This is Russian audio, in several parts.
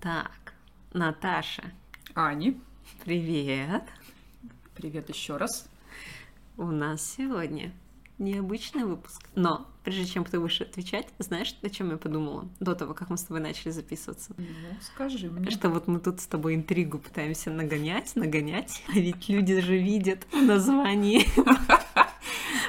Так, Наташа, Ани, привет. привет еще раз. У нас сегодня необычный выпуск. Но прежде чем ты будешь отвечать, знаешь, о чем я подумала до того, как мы с тобой начали записываться? Ну, скажи мне. Что вот мы тут с тобой интригу пытаемся нагонять, нагонять, а ведь люди же видят в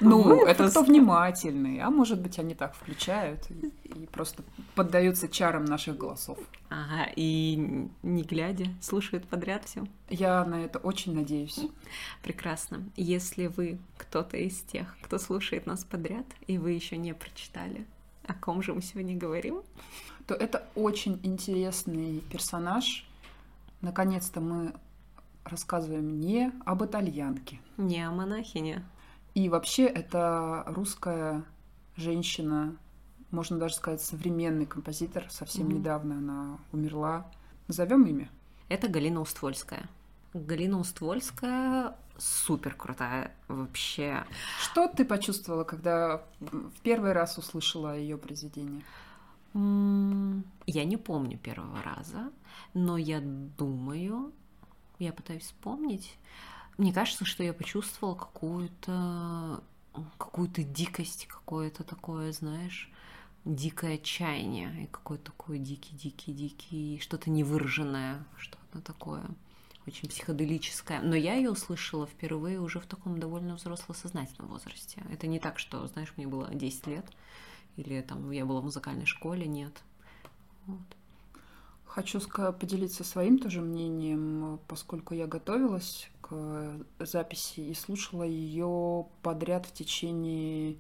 названии. Ну, это кто внимательный, а может быть, они так включают и просто поддаются чарам наших голосов. Ага, и не глядя, слушают подряд все. Я на это очень надеюсь. Прекрасно. Если вы кто-то из тех, кто слушает нас подряд, и вы еще не прочитали, о ком же мы сегодня говорим, то это очень интересный персонаж. Наконец-то мы рассказываем не об итальянке. не о монахине. И вообще это русская женщина, можно даже сказать, современный композитор. Совсем Мгм. недавно она умерла. Назовем имя? Это Галина Уствольская. Галина Уствольская супер крутая вообще. Что ты почувствовала, когда в первый раз услышала ее произведение? Я не помню первого раза, но я думаю, я пытаюсь вспомнить. Мне кажется, что я почувствовала какую-то какую-то дикость, какое-то такое, знаешь, дикое отчаяние и какой-то такой дикий-дикий-дикий, что-то невыраженное, что-то такое очень психоделическое. Но я ее услышала впервые уже в таком довольно взрослом сознательном возрасте. Это не так, что, знаешь, мне было 10 лет, или там я была в музыкальной школе, нет. Вот. Хочу поделиться своим тоже мнением, поскольку я готовилась записи и слушала ее подряд в течение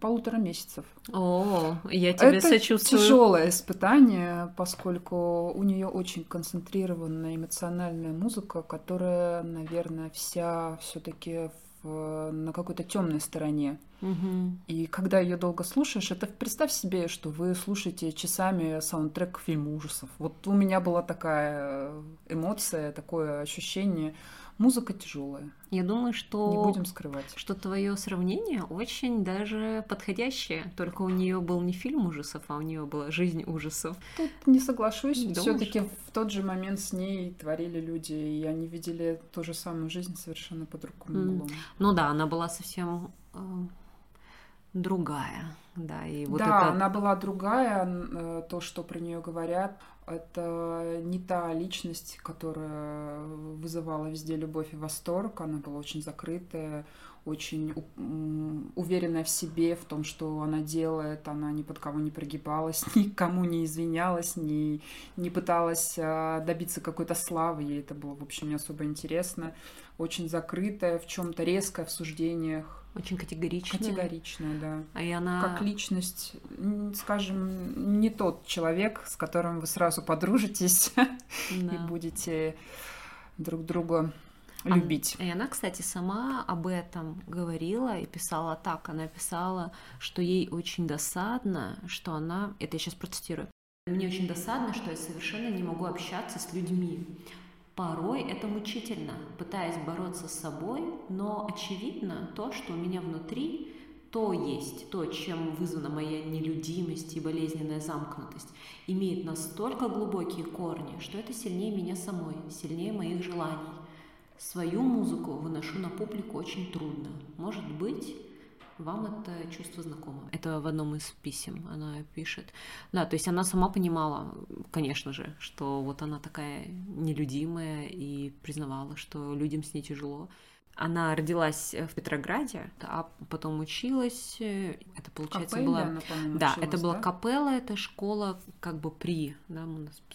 полутора месяцев. О, я тебе Это сочувствую. тяжелое испытание, поскольку у нее очень концентрированная эмоциональная музыка, которая, наверное, вся все-таки на какой-то темной стороне. Мгм. И когда ее долго слушаешь, это представь себе, что вы слушаете часами саундтрек к фильму ужасов. Вот у меня была такая эмоция, такое ощущение. Музыка тяжелая, Я думаю, не что будем скрывать. что твое сравнение очень даже подходящее. Только у нее был не фильм ужасов, а у нее была жизнь ужасов. Тут не соглашусь. Все-таки в тот же момент с ней творили люди, и они видели ту же самую жизнь совершенно по другому углом. Ну да, она была совсем э, другая, да, и вот да, это. она была другая. э, То, что про нее говорят, это не та личность, которая вызывала везде любовь и восторг. Она была очень закрытая, очень уверенная в себе, в том, что она делает. Она ни под кого не прогибалась, никому не извинялась, не, не пыталась а, добиться какой-то славы. Ей это было, в общем, не особо интересно. Очень закрытая, в чем-то резкая в суждениях. Очень категоричная. Категоричная, да И она... как личность, скажем, не тот человек, с которым вы сразу подружитесь и да. будете друг друга любить. И она, кстати, сама об этом говорила и писала так. Она писала, что ей очень досадно, что она... Это я сейчас процитирую. Мне очень досадно, что я совершенно не могу общаться с людьми. Порой это мучительно, пытаясь бороться с собой, но очевидно то, что у меня внутри, то есть, то, чем вызвана моя нелюдимость и болезненная замкнутость, имеет настолько глубокие корни, что это сильнее меня самой, сильнее моих желаний. Свою музыку выношу на публику очень трудно. Может быть, вам это чувство знакомо. Это в одном из писем она пишет. Да, то есть она сама понимала, конечно же, что вот она такая нелюдимая и признавала, что людям с ней тяжело. Она родилась в Петрограде, а потом училась. э, Это, получается, Капелле была... она, Да, училась, это была да? капелла, это школа как бы при, да,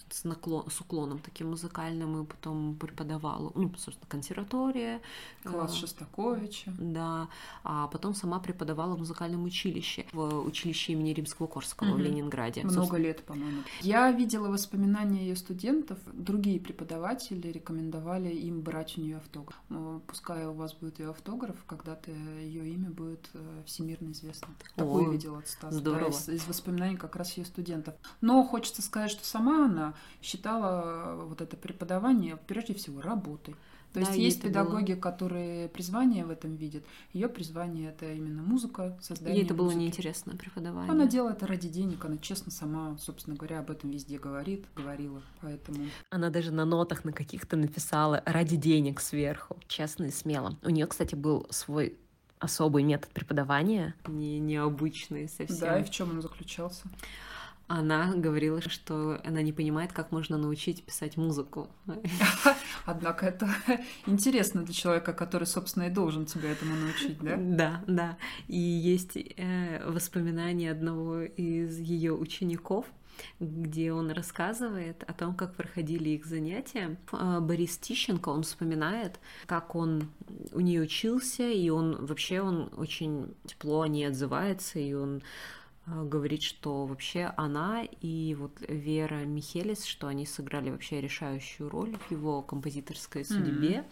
с, наклон, с уклоном таким музыкальным, и потом преподавала, ну, собственно, консерватория. Класс э, Шостаковича. Да, а потом сама преподавала в музыкальном училище, в училище имени Римского-Корского в Мгм. Ленинграде. Много лет, по-моему. Я видела воспоминания ее студентов. Другие преподаватели рекомендовали им брать у нее автограф. Э, Пускай у вас будет ее автограф, когда-то ее имя будет э, всемирно известно. Такое О, видела цитату да, здорово. из, из воспоминаний как раз ее студентов. Но хочется сказать, что сама она считала вот это преподавание прежде всего работой. То Да, есть есть педагоги, которые призвание в этом видят. Ее призвание это именно музыка, создание. Ей это было музыки. неинтересно, преподавание. Она делает это ради денег, она честно сама, собственно говоря, об этом везде говорит, говорила. Поэтому Она даже на нотах на каких-то написала ради денег сверху. Честно и смело. У нее, кстати, был свой особый метод преподавания, не, необычный совсем. да, и в чем он заключался? Она говорила, что она не понимает, как можно научить писать музыку. Однако это интересно для человека, который, собственно, и должен тебя этому научить, да? Да, да. И есть э, воспоминания одного из ее учеников, где он рассказывает о том, как проходили их занятия. Э, Борис Тищенко, он вспоминает, как он у нее учился, и он вообще он очень тепло о ней отзывается, и он говорит, что вообще она и вот Вера Михелис, что они сыграли вообще решающую роль в его композиторской судьбе.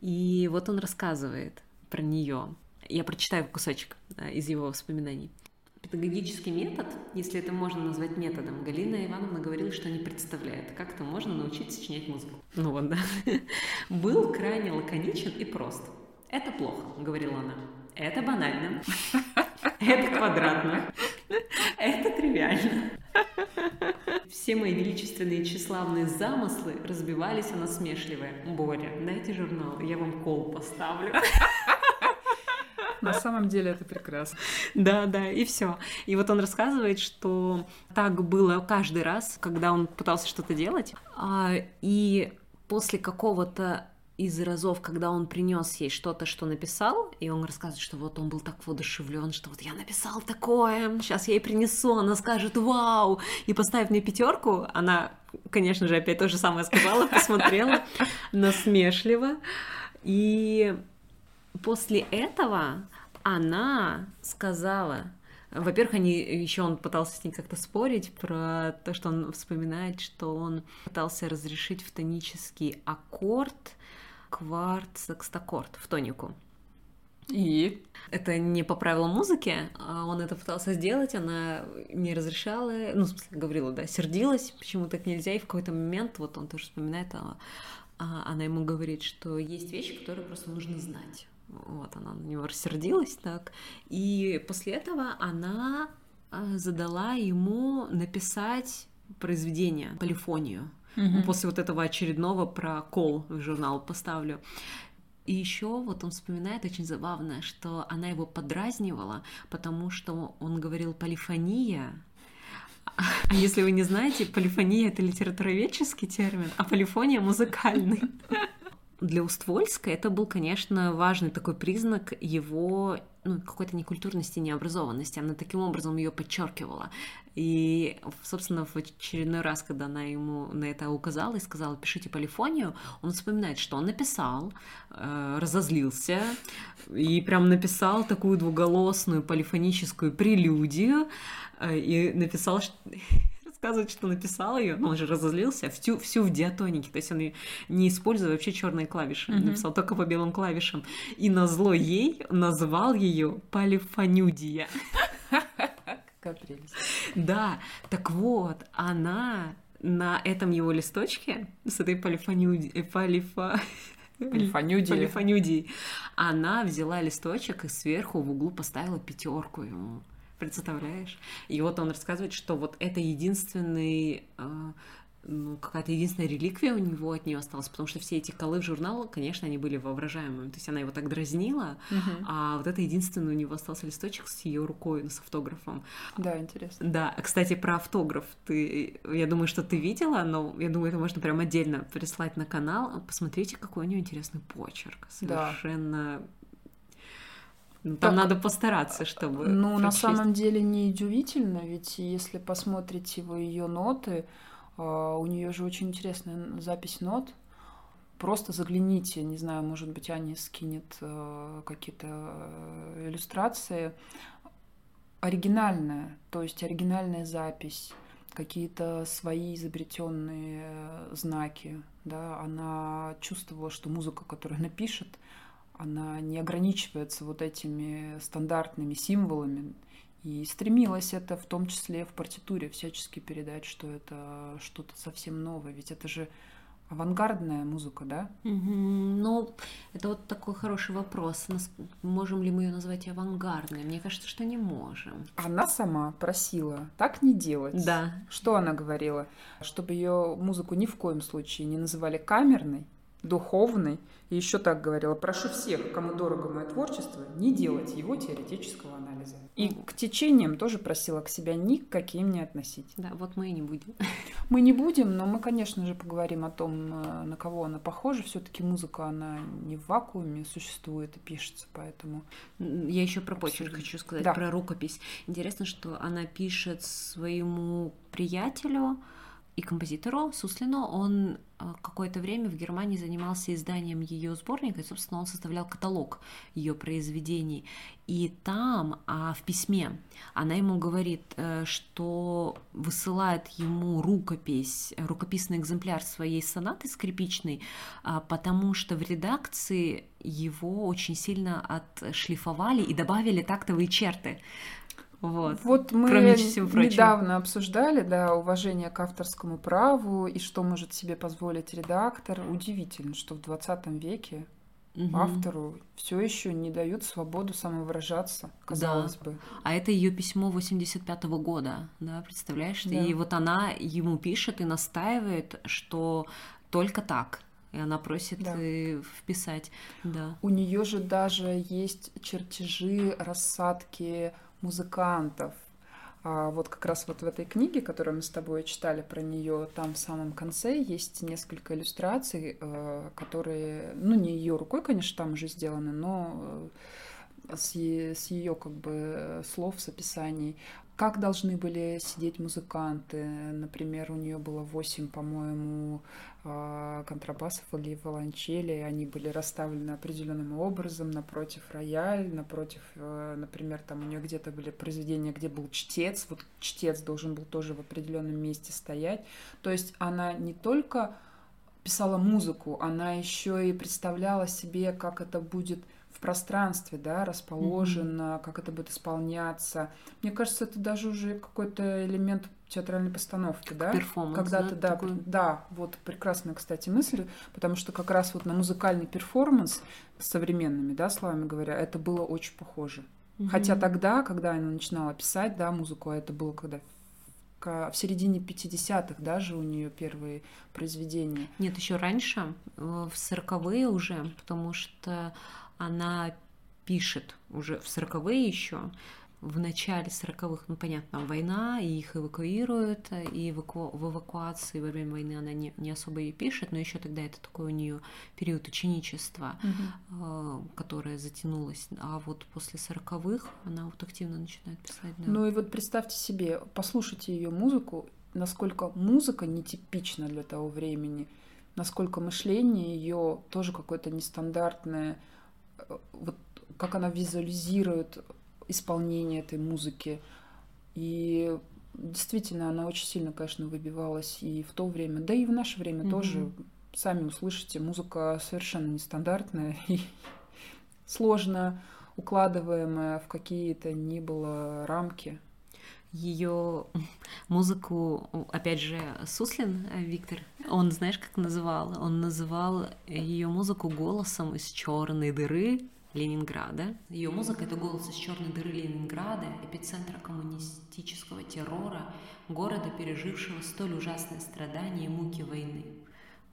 И вот он рассказывает про нее. Я прочитаю кусочек э, из его воспоминаний. Педагогический метод, если это можно назвать методом, Галина Ивановна говорила, что не представляет, как это можно научиться сочинять музыку. Ну вот, да. Был крайне лаконичен и прост. Это плохо, говорила она. Это банально. Это квадратно. Это тривиально. Все мои величественные тщеславные замыслы разбивались о насмешливое. Боря, дайте журнал, я вам кол поставлю. На самом деле это прекрасно. Да, да, и все. И вот он рассказывает, что так было каждый раз, когда он пытался что-то делать. А, И после какого-то из разов, когда он принес ей что-то, что написал, и он рассказывает, что вот он был так воодушевлен, что вот я написал такое, сейчас я ей принесу, она скажет вау, и поставив мне пятерку, она, конечно же, опять то же самое сказала, посмотрела насмешливо, и после этого она сказала, во-первых, они еще он пытался с ней как-то спорить про то, что он вспоминает, что он пытался разрешить в тонический аккорд кварт секстаккорд в тонику. И Это не по правилам музыки, а он это пытался сделать, она не разрешала, ну, в смысле, говорила, да, сердилась, почему так нельзя, и в какой-то момент, вот он тоже вспоминает, а, а, она ему говорит, что есть вещи, которые просто нужно знать. Вот она на него рассердилась так. И после этого она а, задала ему написать произведение, полифонию. Мгм. После вот этого очередного про кол в журнал поставлю. И еще вот он вспоминает очень забавно, что она его подразнивала, потому что он говорил полифония. А если вы не знаете, полифония это литературоведческий термин, а полифония музыкальный. Для Уствольска это был, конечно, важный такой признак его ну, какой-то некультурности, необразованности. Она таким образом ее подчеркивала. И, собственно, в очередной раз, когда она ему на это указала и сказала, пишите полифонию, он вспоминает, что он написал, э, разозлился и прям написал такую двуголосную полифоническую прелюдию э, и написал, что рассказывает, что написал ее, но он же разозлился, всю, всю в диатонике, то есть он не используя вообще черные клавиши, Мгм. написал только по белым клавишам. И на зло ей назвал ее полифонюдия. какая прелесть. Да, так вот, она на этом его листочке с этой полифонюди... э, полифа... Полифонюдия. полифонюдией, она взяла листочек и сверху в углу поставила пятерку ему. Представляешь? И вот он рассказывает, что вот это единственный э, ну, какая-то единственная реликвия у него от нее осталась, потому что все эти колы в журнал, конечно, они были воображаемыми. То есть она его так дразнила, Мгм. а вот это единственный у него остался листочек с ее рукой, ну, с автографом. Да, интересно. Да, кстати, про автограф. Ты, я думаю, что ты видела, но я думаю, это можно прям отдельно прислать на канал. Посмотрите, какой у нее интересный почерк. Да. Совершенно. Ну, Там Так, надо постараться, чтобы. Ну, на прочесть. самом деле не удивительно, ведь если посмотрите вы ее ноты, а, у нее же очень интересная запись нот. Просто загляните, не знаю, может быть, Аня скинет э, какие-то э, иллюстрации. Оригинальная, то есть оригинальная запись, какие-то свои изобретенные э, знаки, да, она чувствовала, что музыка, которую она пишет, она не ограничивается вот этими стандартными символами, и стремилась это в том числе в партитуре всячески передать, что это что-то совсем новое. Ведь это же авангардная музыка, да? Угу. Ну, это вот такой хороший вопрос. Можем ли мы ее назвать авангардной? Мне кажется, что не можем. Она сама просила так не делать. Да. Что она говорила? Чтобы ее музыку ни в коем случае не называли камерной, духовной. И еще так говорила, прошу всех, кому дорого мое творчество, не делать его теоретического анализа. И к течениям тоже просила к себя никаким не относить. Да, вот мы и не будем. Мы не будем, но мы, конечно же, поговорим о том, э, на кого она похожа. Все-таки музыка, она не в вакууме существует и пишется, поэтому... Я еще про почерк хочу сказать, да. про рукопись. Интересно, что она пишет своему приятелю, и композитору Суслину. Он а, какое-то время в Германии занимался изданием ее сборника, и, собственно, он составлял каталог ее произведений. И там, а в письме, она ему говорит, э, что высылает ему рукопись, рукописный экземпляр своей сонаты скрипичной, а, потому что в редакции его очень сильно отшлифовали и добавили тактовые черты. Вот, вот мы Кроме всего недавно обсуждали, да, уважение к авторскому праву и что может себе позволить редактор. Удивительно, что в 20 веке угу. автору все еще не дают свободу самовыражаться, казалось да. бы. А это ее письмо 85-го года, да, представляешь? Да. И вот она ему пишет и настаивает, что только так. И она просит да. Э, вписать, да. У нее же даже есть чертежи рассадки музыкантов. А вот как раз вот в этой книге, которую мы с тобой читали про нее, там в самом конце есть несколько иллюстраций, э, которые, ну, не ее рукой, конечно, там уже сделаны, но э, с, с ее как бы слов, с описаний как должны были сидеть музыканты. Например, у нее было восемь, по-моему, а, контрабасов или виолончели. Они были расставлены определенным образом напротив рояль, напротив, э, например, там у нее где-то были произведения, где был чтец. Вот чтец должен был тоже в определенном месте стоять. То есть она не только писала музыку, она еще и представляла себе, как это будет пространстве, да, расположено, mm-hmm. как это будет исполняться. Мне кажется, это даже уже какой-то элемент театральной постановки, да? Перформанс, Когда да, ты, да, такой... да, вот прекрасная, кстати, мысль, потому что как раз вот на музыкальный перформанс современными, да, словами говоря, это было очень похоже. Mm-hmm. Хотя тогда, когда она начинала писать, да, музыку, а это было когда в середине 50-х даже у нее первые произведения. Нет, еще раньше, в 40-е уже, потому что она пишет уже в сороковые еще, в начале сороковых, ну, понятно, война, и их эвакуируют, и эваку... в эвакуации во время войны она не, не особо и пишет, но еще тогда это такой у нее период ученичества, угу. э, которое затянулось. А вот после сороковых она вот активно начинает писать. Да. Ну и вот представьте себе, послушайте ее музыку, насколько музыка нетипична для того времени, насколько мышление ее тоже какое-то нестандартное, вот как она визуализирует исполнение этой музыки. И действительно, она очень сильно, конечно, выбивалась и в то время, да и в наше время mm-hmm. тоже. Сами услышите, музыка совершенно нестандартная и сложно укладываемая в какие-то ни было рамки ее музыку, опять же, Суслин э, Виктор, он, знаешь, как называл? Он называл ее музыку голосом из черной дыры Ленинграда. Ее музыка это голос из черной дыры Ленинграда, эпицентра коммунистического террора, города, пережившего столь ужасные страдания и муки войны.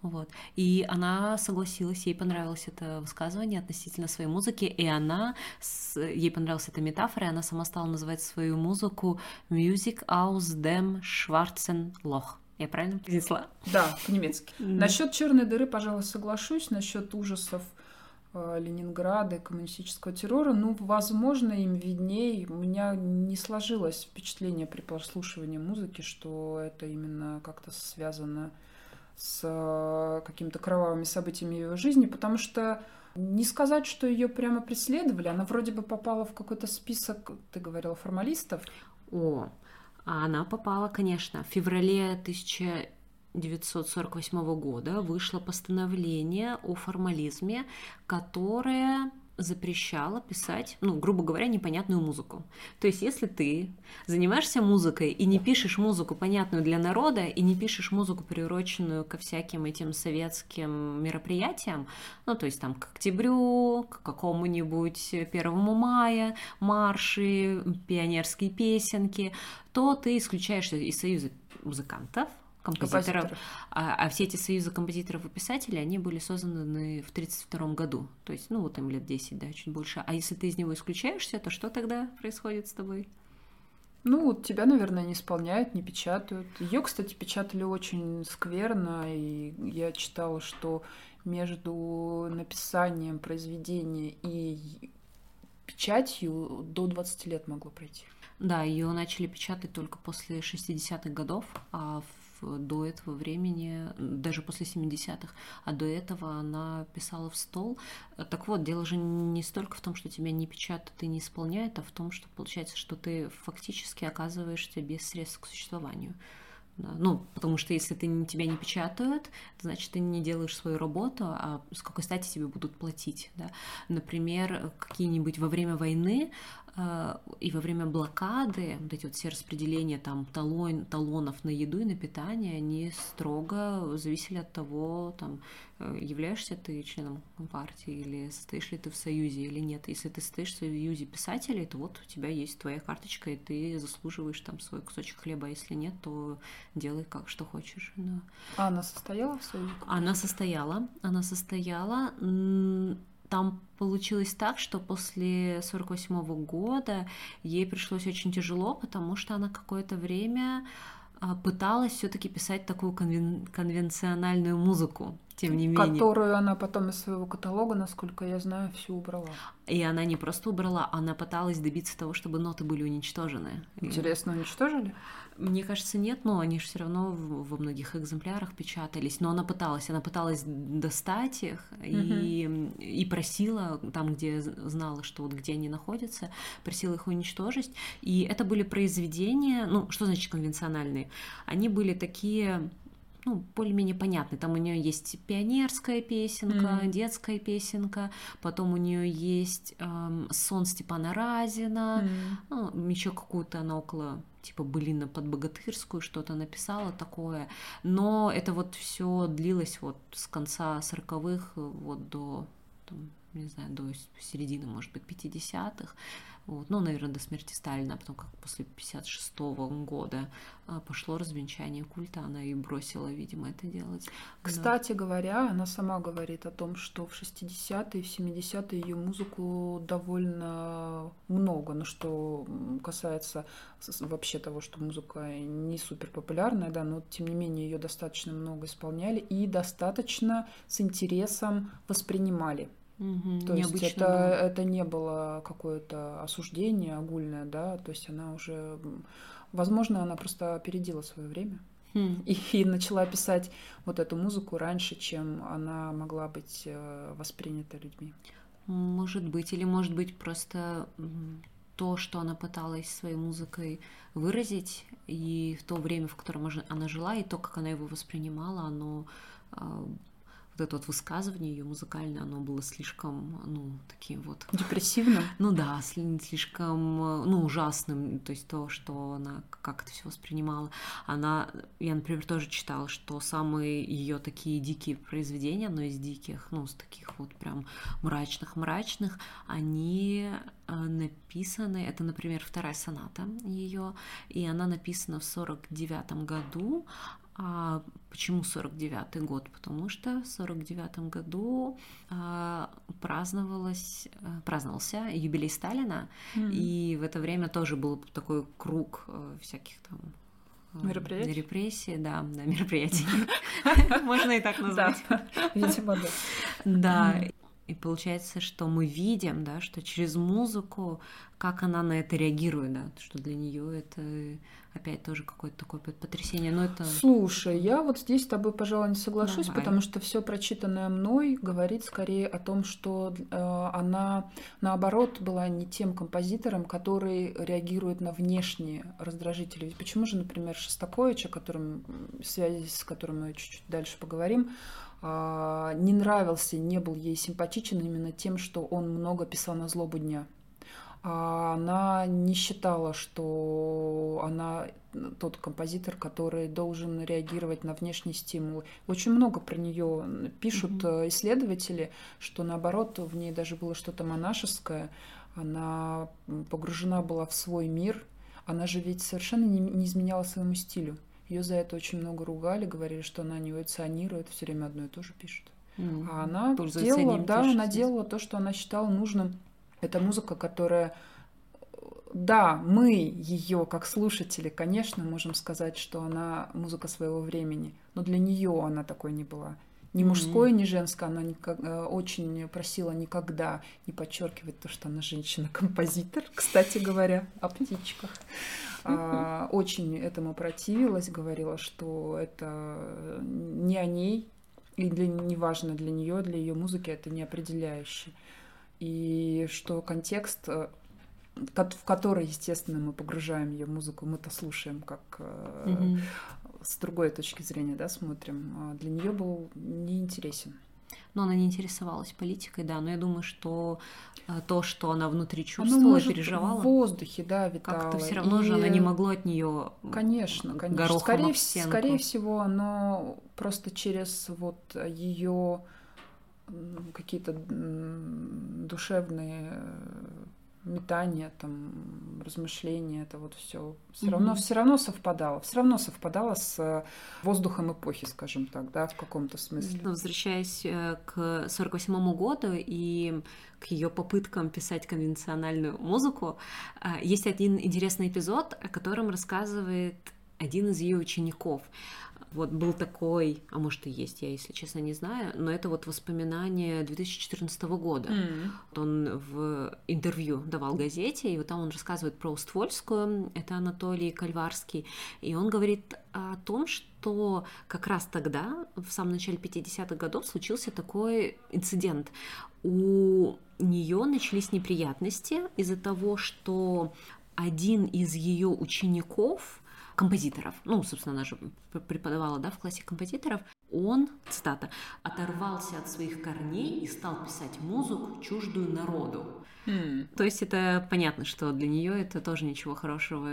Вот. И она согласилась, ей понравилось это высказывание относительно своей музыки, и она, с, ей понравилась эта метафора, и она сама стала называть свою музыку Music aus dem Schwarzen Loch. Я правильно произнесла? Да, по-немецки. Mm. Насчет черной дыры, пожалуй, соглашусь. Насчет ужасов э, Ленинграда и коммунистического террора, ну, возможно, им видней. У меня не сложилось впечатление при прослушивании музыки, что это именно как-то связано с э, какими-то кровавыми событиями ее жизни, потому что не сказать, что ее прямо преследовали, она вроде бы попала в какой-то список, ты говорила, формалистов. О, а она попала, конечно, в феврале 1948 года вышло постановление о формализме, которое запрещала писать, ну, грубо говоря, непонятную музыку. То есть, если ты занимаешься музыкой и не пишешь музыку понятную для народа, и не пишешь музыку, приуроченную ко всяким этим советским мероприятиям, ну, то есть там к октябрю, к какому-нибудь первому мая, марши, пионерские песенки, то ты исключаешься из союза музыкантов, композиторов. А, а все эти союзы композиторов и писателей, они были созданы в 1932 году. То есть, ну, вот им лет 10, да, чуть больше. А если ты из него исключаешься, то что тогда происходит с тобой? Ну, тебя, наверное, не исполняют, не печатают. Ее, кстати, печатали очень скверно, и я читала, что между написанием произведения и печатью до 20 лет могло пройти. Да, ее начали печатать только после 60-х годов, а до этого времени, даже после 70-х, а до этого она писала в стол. Так вот, дело же не столько в том, что тебя не печатают и не исполняют, а в том, что получается, что ты фактически оказываешься без средств к существованию. Да. Ну, потому что если ты, тебя не печатают, значит, ты не делаешь свою работу, а с какой стати тебе будут платить. Да? Например, какие-нибудь во время войны и во время блокады вот эти вот все распределения там талон, талонов на еду и на питание, они строго зависели от того, там, Э, являешься ты членом партии или состоишь ли ты в союзе или нет. Если ты состоишь в союзе писателей, то вот у тебя есть твоя карточка, и ты заслуживаешь там свой кусочек хлеба. А если нет, то делай как что хочешь. Да. А она состояла в союзе? Она состояла. Она состояла. Там получилось так, что после 48 года ей пришлось очень тяжело, потому что она какое-то время а, пыталась все-таки писать такую конвен... конвенциональную музыку тем не менее. Которую она потом из своего каталога, насколько я знаю, всю убрала. И она не просто убрала, она пыталась добиться того, чтобы ноты были уничтожены. Интересно, уничтожили? Мне кажется, нет, но они же все равно во многих экземплярах печатались. Но она пыталась, она пыталась достать их и, угу. и просила там, где знала, что вот где они находятся, просила их уничтожить. И это были произведения, ну, что значит конвенциональные? Они были такие ну, более-менее понятный. Там у нее есть пионерская песенка, mm-hmm. детская песенка, потом у нее есть эм, сон Степана Разина, mm-hmm. ну, еще какую-то она около типа былина под богатырскую что-то написала такое, но это вот все длилось вот с конца сороковых вот до там, не знаю, до середины, может быть, 50-х. Вот. Ну, наверное, до смерти Сталина, а потом как после 56 -го года а, пошло развенчание культа, она и бросила, видимо, это делать. Кстати да. говоря, она сама говорит о том, что в 60-е, в 70-е ее музыку довольно много, но что касается вообще того, что музыка не супер популярная, да, но тем не менее ее достаточно много исполняли и достаточно с интересом воспринимали. Угу, то есть это, это не было какое-то осуждение огульное, да, то есть она уже, возможно, она просто опередила свое время. Хм. И, и начала писать вот эту музыку раньше, чем она могла быть э, воспринята людьми. Может быть, или может быть просто то, что она пыталась своей музыкой выразить, и в то время, в котором она жила, и то, как она его воспринимала, оно а, вот это вот высказывание ее музыкальное, оно было слишком, ну, таким вот... Депрессивным? Ну да, слишком, ну, ужасным, то есть то, что она, как это все воспринимала. Она, я, например, тоже читала, что самые ее такие дикие произведения, одно из диких, ну, с таких вот прям мрачных-мрачных, они э, написаны, это, например, вторая соната ее, и она написана в сорок девятом году, а почему 49 год? Потому что в 49 году а, праздновалось, а, праздновался юбилей Сталина, mm-hmm. и в это время тоже был такой круг а, всяких там а, Мероприятий? Репрессии, да, да, мероприятий. Можно и так назвать. Видимо, да. Да, и получается, что мы видим, да, что через музыку, как она на это реагирует, да, что для нее это опять тоже какое-то такое потрясение. Но это... Слушай, я вот здесь с тобой, пожалуй, не соглашусь, Давай. потому что все прочитанное мной говорит скорее о том, что э, она, наоборот, была не тем композитором, который реагирует на внешние раздражители. Ведь почему же, например, Шостакович, о котором, связи с которым мы чуть-чуть дальше поговорим, не нравился, не был ей симпатичен именно тем, что он много писал на злобу дня. А она не считала, что она тот композитор, который должен реагировать на внешние стимулы. Очень много про нее пишут mm-hmm. исследователи, что наоборот в ней даже было что-то монашеское. Она погружена была в свой мир. Она же ведь совершенно не, не изменяла своему стилю. Ее за это очень много ругали, говорили, что она не эволюционирует, все время одно и то же пишет. Mm-hmm. А она делала, да, она делала то, что она считала нужным. Это музыка, которая да, мы ее, как слушатели, конечно, можем сказать, что она музыка своего времени, но для нее она такой не была. Ни мужской, mm-hmm. ни женской. Она никак, э, очень просила никогда не подчеркивать то, что она женщина-композитор, кстати говоря, о птичках. А, очень этому противилась, говорила, что это не о ней, и для, неважно для нее, для ее музыки это не определяющий. И что контекст э, в который, естественно, мы погружаем ее музыку, мы-то слушаем как mm-hmm. С другой точки зрения, да, смотрим. А для нее был неинтересен. Но она не интересовалась политикой, да. Но я думаю, что э, то, что она внутри чувствовала, она, переживала, в воздухе, да, витала. Как-то все равно и... же она не могла от нее. Конечно, конечно. Скорее, скорее всего, оно просто через вот ее какие-то душевные метание, там, размышления, это вот все все mm-hmm. равно, все равно совпадало, все равно совпадало с э, воздухом эпохи, скажем так, да, в каком-то смысле. Но возвращаясь э, к 48 году и к ее попыткам писать конвенциональную музыку, э, есть один интересный эпизод, о котором рассказывает один из ее учеников. Вот был такой, а может и есть, я, если честно, не знаю, но это вот воспоминание 2014 года. Mm. Он в интервью давал газете, и вот там он рассказывает про Уствольскую, это Анатолий Кальварский, и он говорит о том, что как раз тогда, в самом начале 50-х годов, случился такой инцидент. У нее начались неприятности из-за того, что один из ее учеников композиторов, ну, собственно, она же преподавала, да, в классе композиторов, он, цитата, оторвался от своих корней и стал писать музыку, чуждую народу. Mm. То есть это понятно, что для нее это тоже ничего хорошего,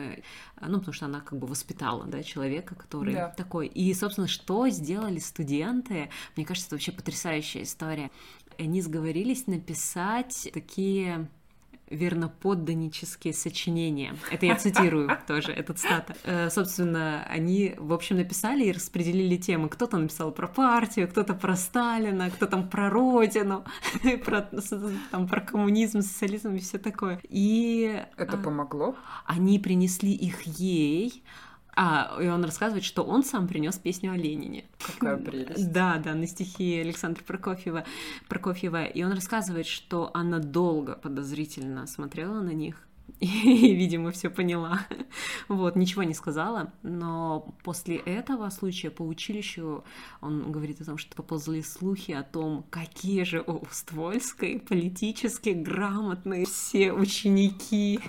ну, потому что она как бы воспитала, да, человека, который yeah. такой. И, собственно, что сделали студенты, мне кажется, это вообще потрясающая история. Они сговорились написать такие верноподданнические сочинения. Это я цитирую тоже, этот стата. Э, собственно, они, в общем, написали и распределили темы. Кто-то написал про партию, кто-то про Сталина, кто там про родину, про, там, про коммунизм, социализм и все такое. И... Это а, помогло? Они принесли их ей, а, и он рассказывает, что он сам принес песню о Ленине. Какая прелесть. Да, да, на стихи Александра Прокофьева. Прокофьева. И он рассказывает, что она долго подозрительно смотрела на них, и, видимо, все поняла. Вот, ничего не сказала, но после этого случая по училищу он говорит о том, что поползли слухи о том, какие же у Ствольской политически грамотные все ученики.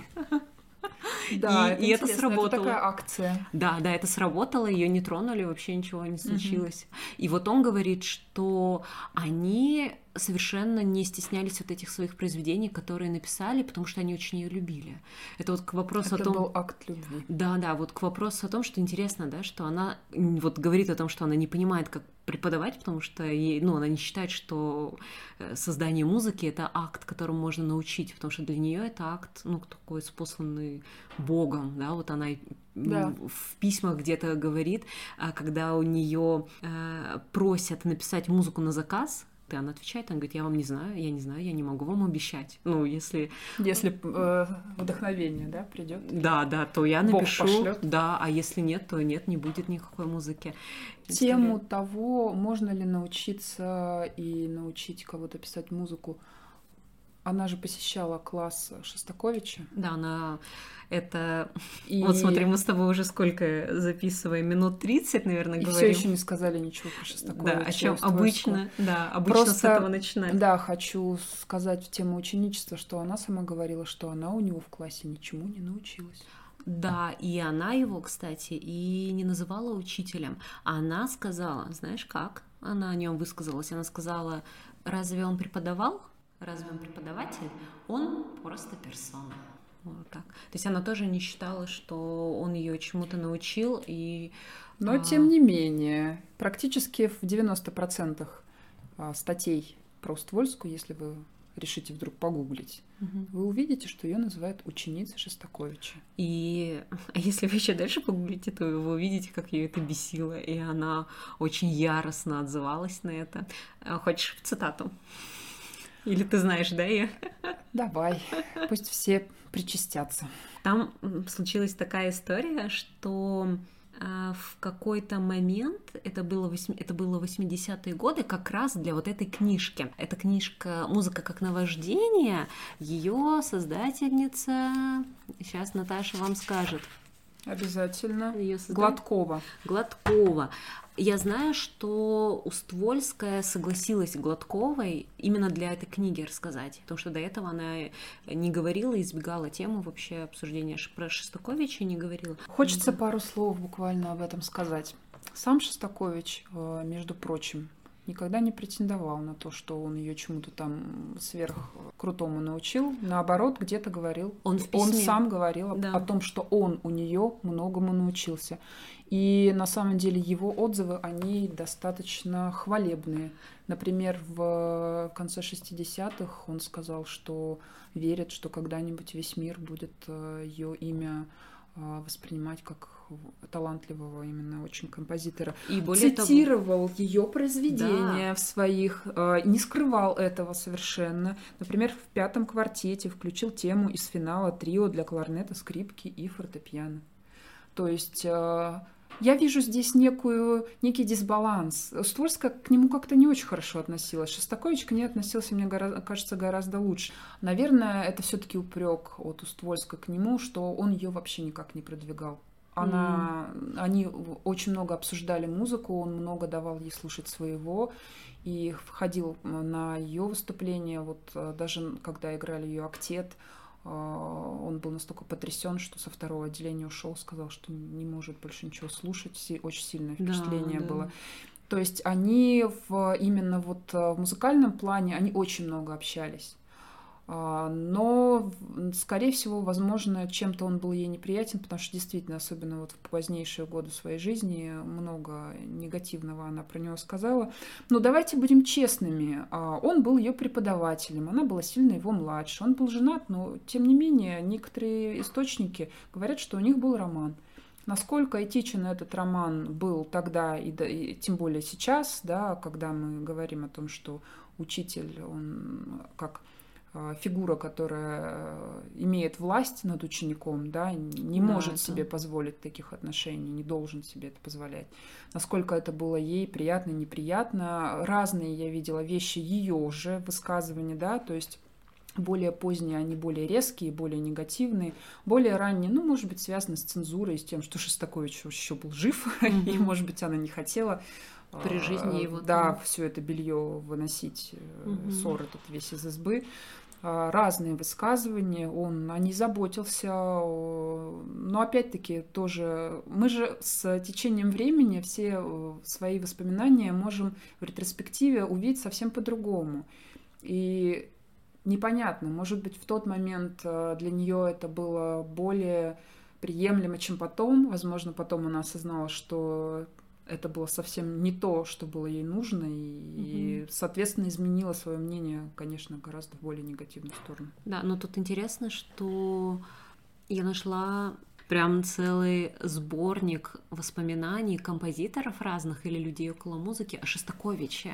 Да, и это, и это сработало. Это такая акция. Да, да, это сработало, ее не тронули, вообще ничего не случилось. Угу. И вот он говорит, что они совершенно не стеснялись вот этих своих произведений, которые написали, потому что они очень ее любили. Это вот к вопросу Это о том... был акт любви. Да, да, вот к вопросу о том, что интересно, да, что она вот говорит о том, что она не понимает, как преподавать, потому что ей, ну, она не считает, что э, создание музыки это акт, которому можно научить, потому что для нее это акт, ну, такой спосланный Богом, да, вот она да. в письмах где-то говорит, а когда у нее э, просят написать музыку на заказ, и она отвечает, она говорит, я вам не знаю, я не знаю, я не могу вам обещать. Ну, если... Если э, вдохновение, да, придет. Да, да, то я напишу. Бог пошлёт. Да, а если нет, то нет, не будет никакой музыки. Тему История. того, можно ли научиться и научить кого-то писать музыку, она же посещала класс Шостаковича. Да, она это... И... Вот смотри, мы с тобой уже сколько записываем? Минут 30, наверное, и говорим. все еще не сказали ничего про Шостаковича. Да, о чем обычно, да, обычно Просто, с этого начинаем. Да, хочу сказать в тему ученичества, что она сама говорила, что она у него в классе ничему не научилась. Да, и она его, кстати, и не называла учителем. Она сказала, знаешь как? она о нем высказалась. Она сказала, разве он преподавал? Разве он преподаватель? Он просто персона. Вот так. То есть она тоже не считала, что он ее чему-то научил и... Но, а... тем не менее, практически в 90% а, статей про Уствольскую, если вы решите вдруг погуглить, угу. вы увидите, что ее называют ученицей Шостаковича. И если вы еще дальше погуглите, то вы увидите, как ее это бесило, и она очень яростно отзывалась на это. А, хочешь цитату? Или ты знаешь, да, ее? Давай, пусть все причастятся. Там случилась такая история, что а, в какой-то момент, это было, 8, это было 80-е годы, как раз для вот этой книжки. Эта книжка «Музыка как наваждение», ее создательница, сейчас Наташа вам скажет. Обязательно. Ее. Гладкова. Гладкова. Я знаю, что Уствольская согласилась Гладковой именно для этой книги рассказать, потому что до этого она не говорила, избегала тему вообще обсуждения про Шостаковича, не говорила. Хочется пару слов буквально об этом сказать. Сам Шостакович, э, между прочим, никогда не претендовал на то, что он ее чему-то там сверх крутому научил. Наоборот, где-то говорил, он, в он сам говорил да. о том, что он у нее многому научился. И на самом деле его отзывы, они достаточно хвалебные. Например, в конце 60-х он сказал, что верит, что когда-нибудь весь мир будет э, ее имя э, воспринимать как талантливого именно очень композитора. И более цитировал того... ее произведения да. в своих, э, не скрывал этого совершенно. Например, в пятом квартете включил тему из финала трио для кларнета, скрипки и фортепиано. То есть я вижу здесь некую, некий дисбаланс. Ствольская к нему как-то не очень хорошо относилась. Шостакович к ней относился, мне гораздо, кажется, гораздо лучше. Наверное, это все-таки упрек от Уствольска к нему, что он ее вообще никак не продвигал. Она, mm. Они очень много обсуждали музыку, он много давал ей слушать своего и входил на ее выступления. Вот э, даже когда играли ее актет, а, он был настолько потрясен, что со второго отделения ушел, сказал, что не может больше ничего слушать. Очень сильное впечатление да, было. Да. То есть они в, именно вот э, в музыкальном плане, они очень много общались. А, но, скорее всего, возможно, чем-то он был ей неприятен, потому что действительно, особенно вот в позднейшие годы своей жизни, много негативного она про него сказала. Но давайте будем честными. А, он был ее преподавателем, она была сильно его младше. Он был женат, но, тем не менее, некоторые источники говорят, что у них был роман. Насколько этичен этот роман был тогда и, и тем более сейчас, да, когда мы говорим о том, что учитель, он как фигура, которая э, имеет власть над учеником, да, не да, может это... себе позволить таких отношений, не должен себе это позволять. Насколько это было ей приятно, неприятно. Разные я видела вещи ее же высказывания, да, то есть более поздние, они более резкие, более негативные, более ранние, ну, может быть, связаны с цензурой, с тем, что Шостакович еще был жив, mm-hmm. и, может быть, она не хотела при жизни а, его. Да, все это белье выносить, угу. ссор этот весь из избы. А, разные высказывания, он о ней заботился, но опять-таки тоже мы же с течением времени все свои воспоминания можем в ретроспективе увидеть совсем по-другому. И непонятно, может быть, в тот момент э, для нее это было более приемлемо, чем потом. Возможно, потом она осознала, что это было совсем не то, что было ей нужно, и, угу. соответственно, изменила свое мнение, конечно, гораздо в более негативную сторону. Да, но тут интересно, что я нашла прям целый сборник воспоминаний композиторов разных или людей около музыки о Шостаковиче.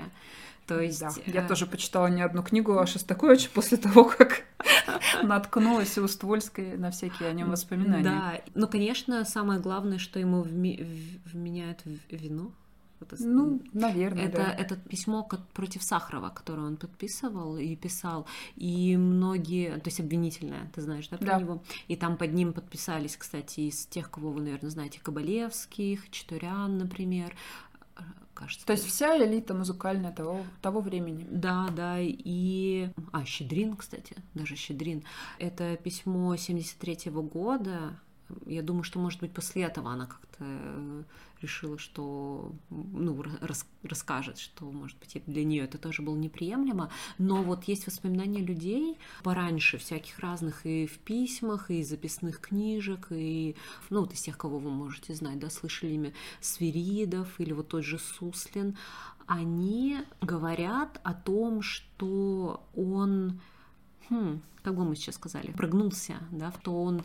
То есть... Да, я э... тоже почитала не одну книгу о Шостаковиче после того, как наткнулась у Ствольской на всякие о нем воспоминания. Да, ну, конечно, самое главное, что ему вми... вменяют в вину, это, ну, наверное, это, да. Это письмо против Сахарова, которое он подписывал и писал. И многие, то есть обвинительное, ты знаешь, да, про да. него? И там под ним подписались, кстати, из тех, кого вы, наверное, знаете, Кабалевских, Чатурян, например, кажется. То есть вся элита музыкальная того, того времени. Да, да, и... А, Щедрин, кстати, даже Щедрин. Это письмо 73 -го года, я думаю, что, может быть, после этого она как-то решила, что ну, рас, расскажет, что, может быть, для нее это тоже было неприемлемо. Но вот есть воспоминания людей пораньше, всяких разных и в письмах, и из записных книжек, и, ну, вот из тех, кого вы можете знать, да, слышали имя Свиридов или вот тот же Суслин, они говорят о том, что он, хм, как бы мы сейчас сказали, прогнулся, да, что он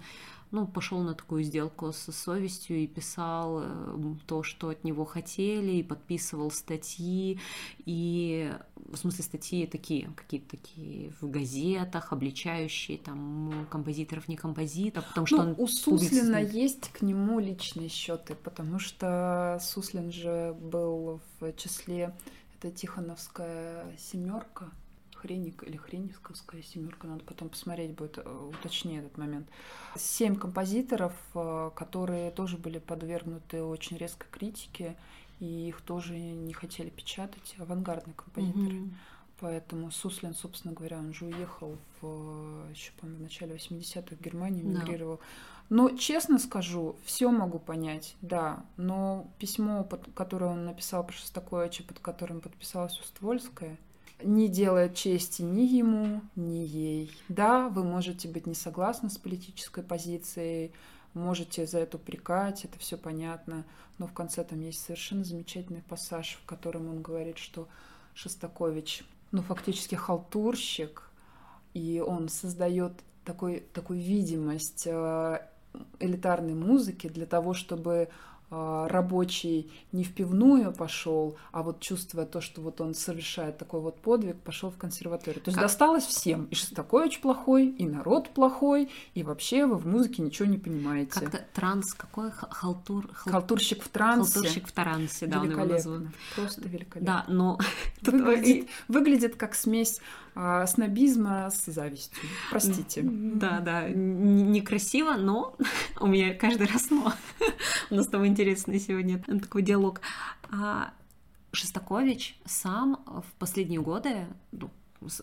ну, пошел на такую сделку со совестью и писал э, то, что от него хотели, и подписывал статьи, и в смысле статьи такие, какие-то такие в газетах, обличающие там композиторов, не композиторов, потому что ну, он у Суслина есть к нему личные счеты, потому что Суслин же был в числе это Тихоновская семерка, Хреник или Хреневская семерка, надо потом посмотреть будет, э, уточнее этот момент. Семь композиторов, э, которые тоже были подвергнуты очень резкой критике, и их тоже не хотели печатать, авангардные композиторы. Mm-hmm. Поэтому Суслин, собственно говоря, он же уехал в, еще, по-моему, в начале 80-х в Германию, мигрировал. Да. Но, честно скажу, все могу понять, да. Но письмо, под, которое он написал про Шостаковича, под которым подписалась Уствольская, не делает чести ни ему, ни ей. Да, вы можете быть не согласны с политической позицией, можете за это упрекать, это все понятно, но в конце там есть совершенно замечательный пассаж, в котором он говорит, что Шостакович, ну, фактически халтурщик, и он создает такой, такую видимость э, элитарной музыки для того, чтобы рабочий не в пивную пошел, а вот чувствуя то, что вот он совершает такой вот подвиг, пошел в консерваторию. То есть как... досталось всем. И Шостакович плохой, и народ плохой, и вообще вы в музыке ничего не понимаете. Как-то транс какой? Халтур... Хал... Халтурщик в трансе. Халтурщик в трансе, да, великолепно. Просто великолепно. Да, но... Выглядит, выглядит как смесь а, снобизма с завистью. Простите. Да, да, некрасиво, но у меня каждый раз но. У нас тобой интересный сегодня такой диалог. А Шостакович сам в последние годы, ну,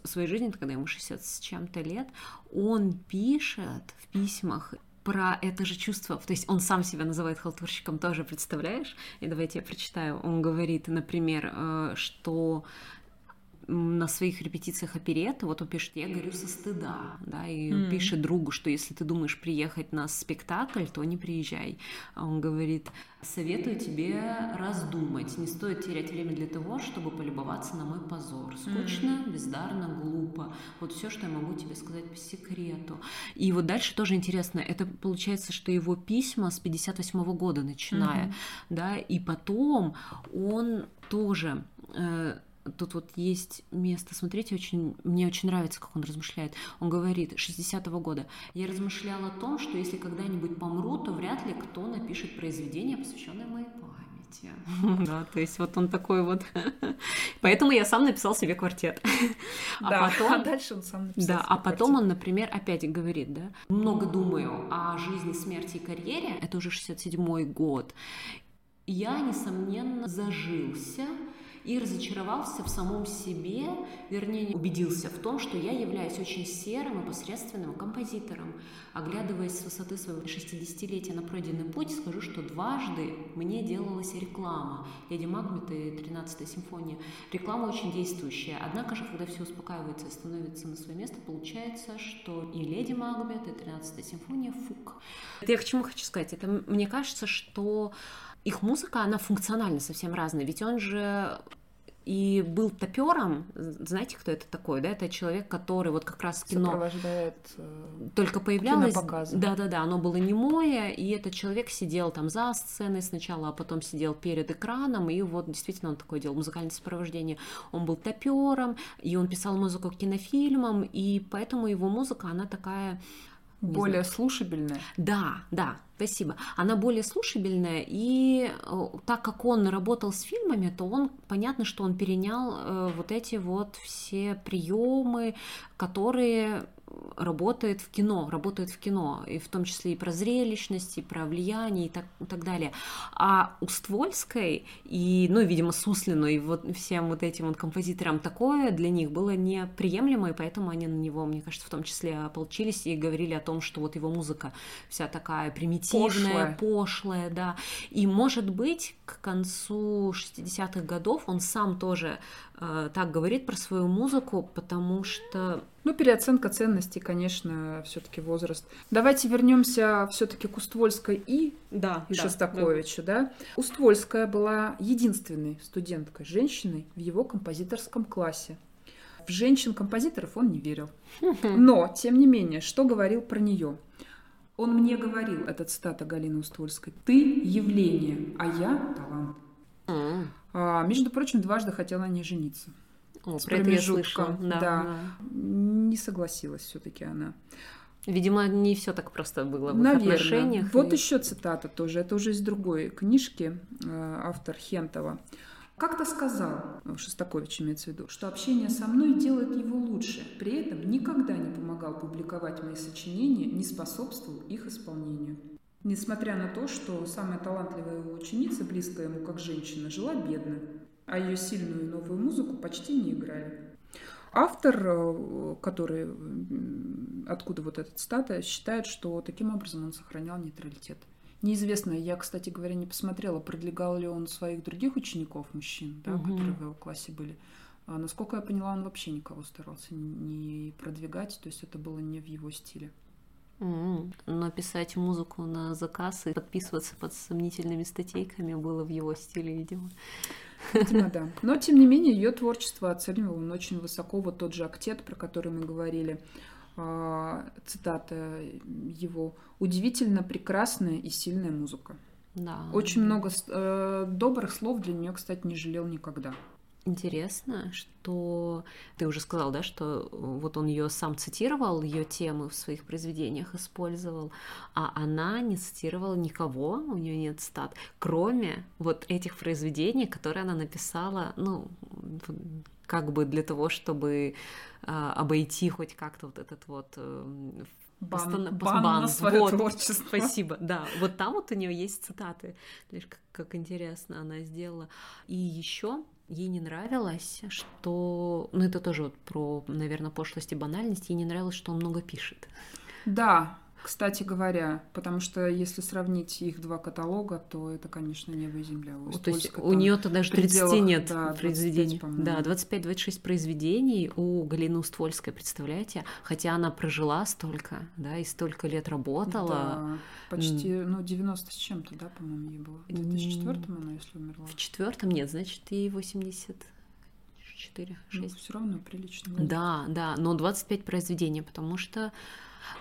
своей жизни, когда ему 60 с чем-то лет, он пишет в письмах про это же чувство, то есть он сам себя называет халтурщиком тоже, представляешь? И давайте я прочитаю. Он говорит, например, э, что на своих репетициях опереты, вот он пишет, я горю со стыда, да, и mm. пишет другу, что если ты думаешь приехать на спектакль, то не приезжай. А он говорит, советую тебе раздумать, не стоит терять время для того, чтобы полюбоваться на мой позор. Скучно, mm. бездарно, глупо. Вот все, что я могу тебе сказать по секрету. И вот дальше тоже интересно, это получается, что его письма с 58 -го года начиная, mm-hmm. да, и потом он тоже э, тут вот есть место, смотрите, очень, мне очень нравится, как он размышляет. Он говорит, 60-го года, я размышлял о том, что если когда-нибудь помру, то вряд ли кто напишет произведение, посвященное моей памяти. Да, то есть вот он такой вот. Поэтому я сам написал себе квартет. А да, потом... а дальше он сам написал Да, а потом он, например, опять говорит, да, много думаю о жизни, смерти и карьере, это уже 67-й год, я, несомненно, зажился и разочаровался в самом себе, вернее, убедился в том, что я являюсь очень серым и посредственным композитором. Оглядываясь с высоты своего 60-летия на пройденный путь, скажу, что дважды мне делалась реклама. Леди Магбет и 13-я симфония. Реклама очень действующая. Однако же, когда все успокаивается и становится на свое место, получается, что и Леди Магбет, и 13-я симфония — фук. Это я к чему хочу сказать? Это мне кажется, что их музыка, она функционально совсем разная. Ведь он же и был топером. Знаете, кто это такой? Да, это человек, который вот как раз кино сопровождает э, только появлялось. Да, да, да, оно было немое, и этот человек сидел там за сценой сначала, а потом сидел перед экраном, и вот действительно он такое делал музыкальное сопровождение. Он был топером, и он писал музыку к кинофильмам, и поэтому его музыка, она такая более знаю. слушабельная. Да, да, спасибо. Она более слушабельная, и э, так как он работал с фильмами, то он, понятно, что он перенял э, вот эти вот все приемы, которые работает в кино, работает в кино, и в том числе и про зрелищность, и про влияние и так, и так далее. А у Ствольской и, ну, видимо, Суслину и вот всем вот этим вот композиторам такое для них было неприемлемо, и поэтому они на него, мне кажется, в том числе ополчились и говорили о том, что вот его музыка вся такая примитивная, пошлая, пошлая да. И, может быть, к концу 60-х годов он сам тоже так говорит про свою музыку, потому что ну, переоценка ценностей, конечно, все-таки возраст. Давайте вернемся все-таки к Уствольской и, да, и да, Шостаковичу, да. да. Уствольская была единственной студенткой, женщиной в его композиторском классе. В женщин-композиторов он не верил. Но, тем не менее, что говорил про нее? Он мне говорил, это цитата Галины Уствольской, «Ты – явление, а я – талант». А, между прочим, дважды хотела ней жениться. О, с про это я слышала. Да, да. да. Не согласилась все-таки она. Видимо, не все так просто было в Наверное. отношениях. Вот и... еще цитата тоже. Это уже из другой книжки, э, автор Хентова. Как-то сказал, Шостакович имеется в виду, что общение со мной делает его лучше. При этом никогда не помогал публиковать мои сочинения, не способствовал их исполнению. Несмотря на то, что самая талантливая его ученица, близкая ему как женщина, жила бедно а ее сильную новую музыку почти не играли. Автор, э, который, откуда вот этот стата, считает, что таким образом он сохранял нейтралитет. Неизвестно, я, кстати говоря, не посмотрела, продвигал ли он своих других учеников, мужчин, да, угу. которые в его классе были. А, насколько я поняла, он вообще никого старался не продвигать, то есть это было не в его стиле. Mm-hmm. Но писать музыку на заказ и подписываться под сомнительными статейками было в его стиле, видимо. Видимо, да. Но, тем не менее, ее творчество оценивал он очень высоко. Вот тот же «Актет», про который мы говорили, а, цитата его, «удивительно прекрасная и сильная музыка». Да. Очень много э, добрых слов для нее, кстати, не жалел никогда интересно, что ты уже сказал, да, что вот он ее сам цитировал, ее темы в своих произведениях использовал, а она не цитировала никого, у нее нет стат, кроме вот этих произведений, которые она написала, ну, как бы для того, чтобы э, обойти хоть как-то вот этот вот э, Бан, постан... бан, бан на свое вот, творчество. Спасибо, да. Вот там вот у нее есть цитаты. Лишь как, как интересно она сделала. И еще ей не нравилось, что... Ну, это тоже вот про, наверное, пошлость и банальность. Ей не нравилось, что он много пишет. Да, кстати говоря, потому что если сравнить их два каталога, то это, конечно, небо и земля. У то есть у нее-то даже 30 нет да, произведений. 25, да, 25-26 произведений у Галины Уствольской, представляете? Хотя она прожила столько, да, и столько лет работала. Да, почти, ну, 90 с чем-то, да, по-моему, ей было. В 2004 она, если умерла. В четвертом нет, значит, ей 80 4, 6. Ну, все равно прилично. Да, да, но 25 произведений, потому что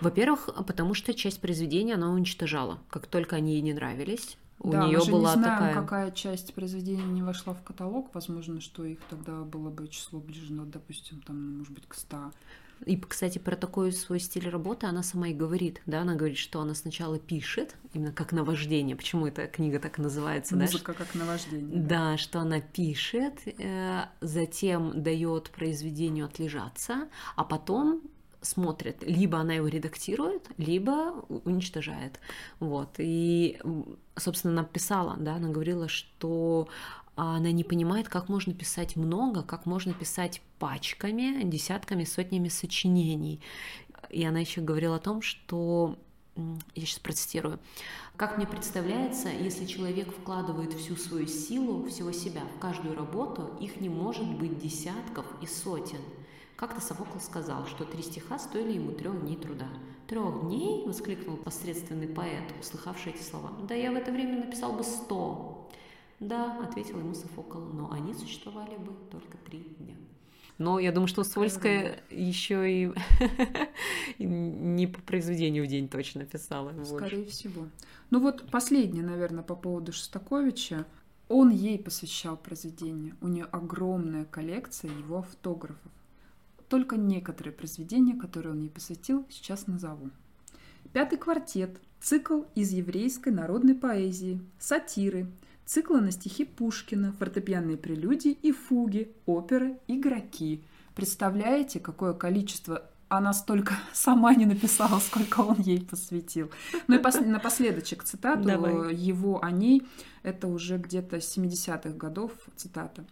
во-первых, потому что часть произведения она уничтожала. Как только они ей не нравились, у да, нее мы же была не знаем, такая... какая часть произведения не вошла в каталог. Возможно, что их тогда было бы число ближе, ну, допустим, там, может быть, к 100. И, кстати, про такой свой стиль работы она сама и говорит, да, она говорит, что она сначала пишет, именно как наваждение, почему эта книга так называется, Музыка да? как наваждение. Да, да, что она пишет, э, затем дает произведению отлежаться, а потом смотрит, либо она его редактирует, либо уничтожает. Вот. И, собственно, она писала, да, она говорила, что она не понимает, как можно писать много, как можно писать пачками, десятками, сотнями сочинений. И она еще говорила о том, что я сейчас процитирую. Как мне представляется, если человек вкладывает всю свою силу, всего себя в каждую работу, их не может быть десятков и сотен. Как-то Софокл сказал, что три стиха стоили ему трех дней труда. «Трех дней?» — воскликнул посредственный поэт, услыхавший эти слова. «Да я в это время написал бы сто». «Да», — ответил ему Софокл, «но они существовали бы только три дня». Но я думаю, что Сольская еще и не по произведению в день точно писала. Скорее всего. Ну вот последнее, наверное, по поводу Шостаковича. Он ей посвящал произведение. У нее огромная коллекция его автографов. Только некоторые произведения, которые он ей посвятил, сейчас назову. Пятый квартет, цикл из еврейской народной поэзии, сатиры, циклы на стихи Пушкина, фортепианные прелюдии и фуги, оперы, игроки. Представляете, какое количество она столько сама не написала, сколько он ей посвятил. Ну и пос... напоследочек цитату Давай. его о ней. Это уже где-то 70-х годов цитата.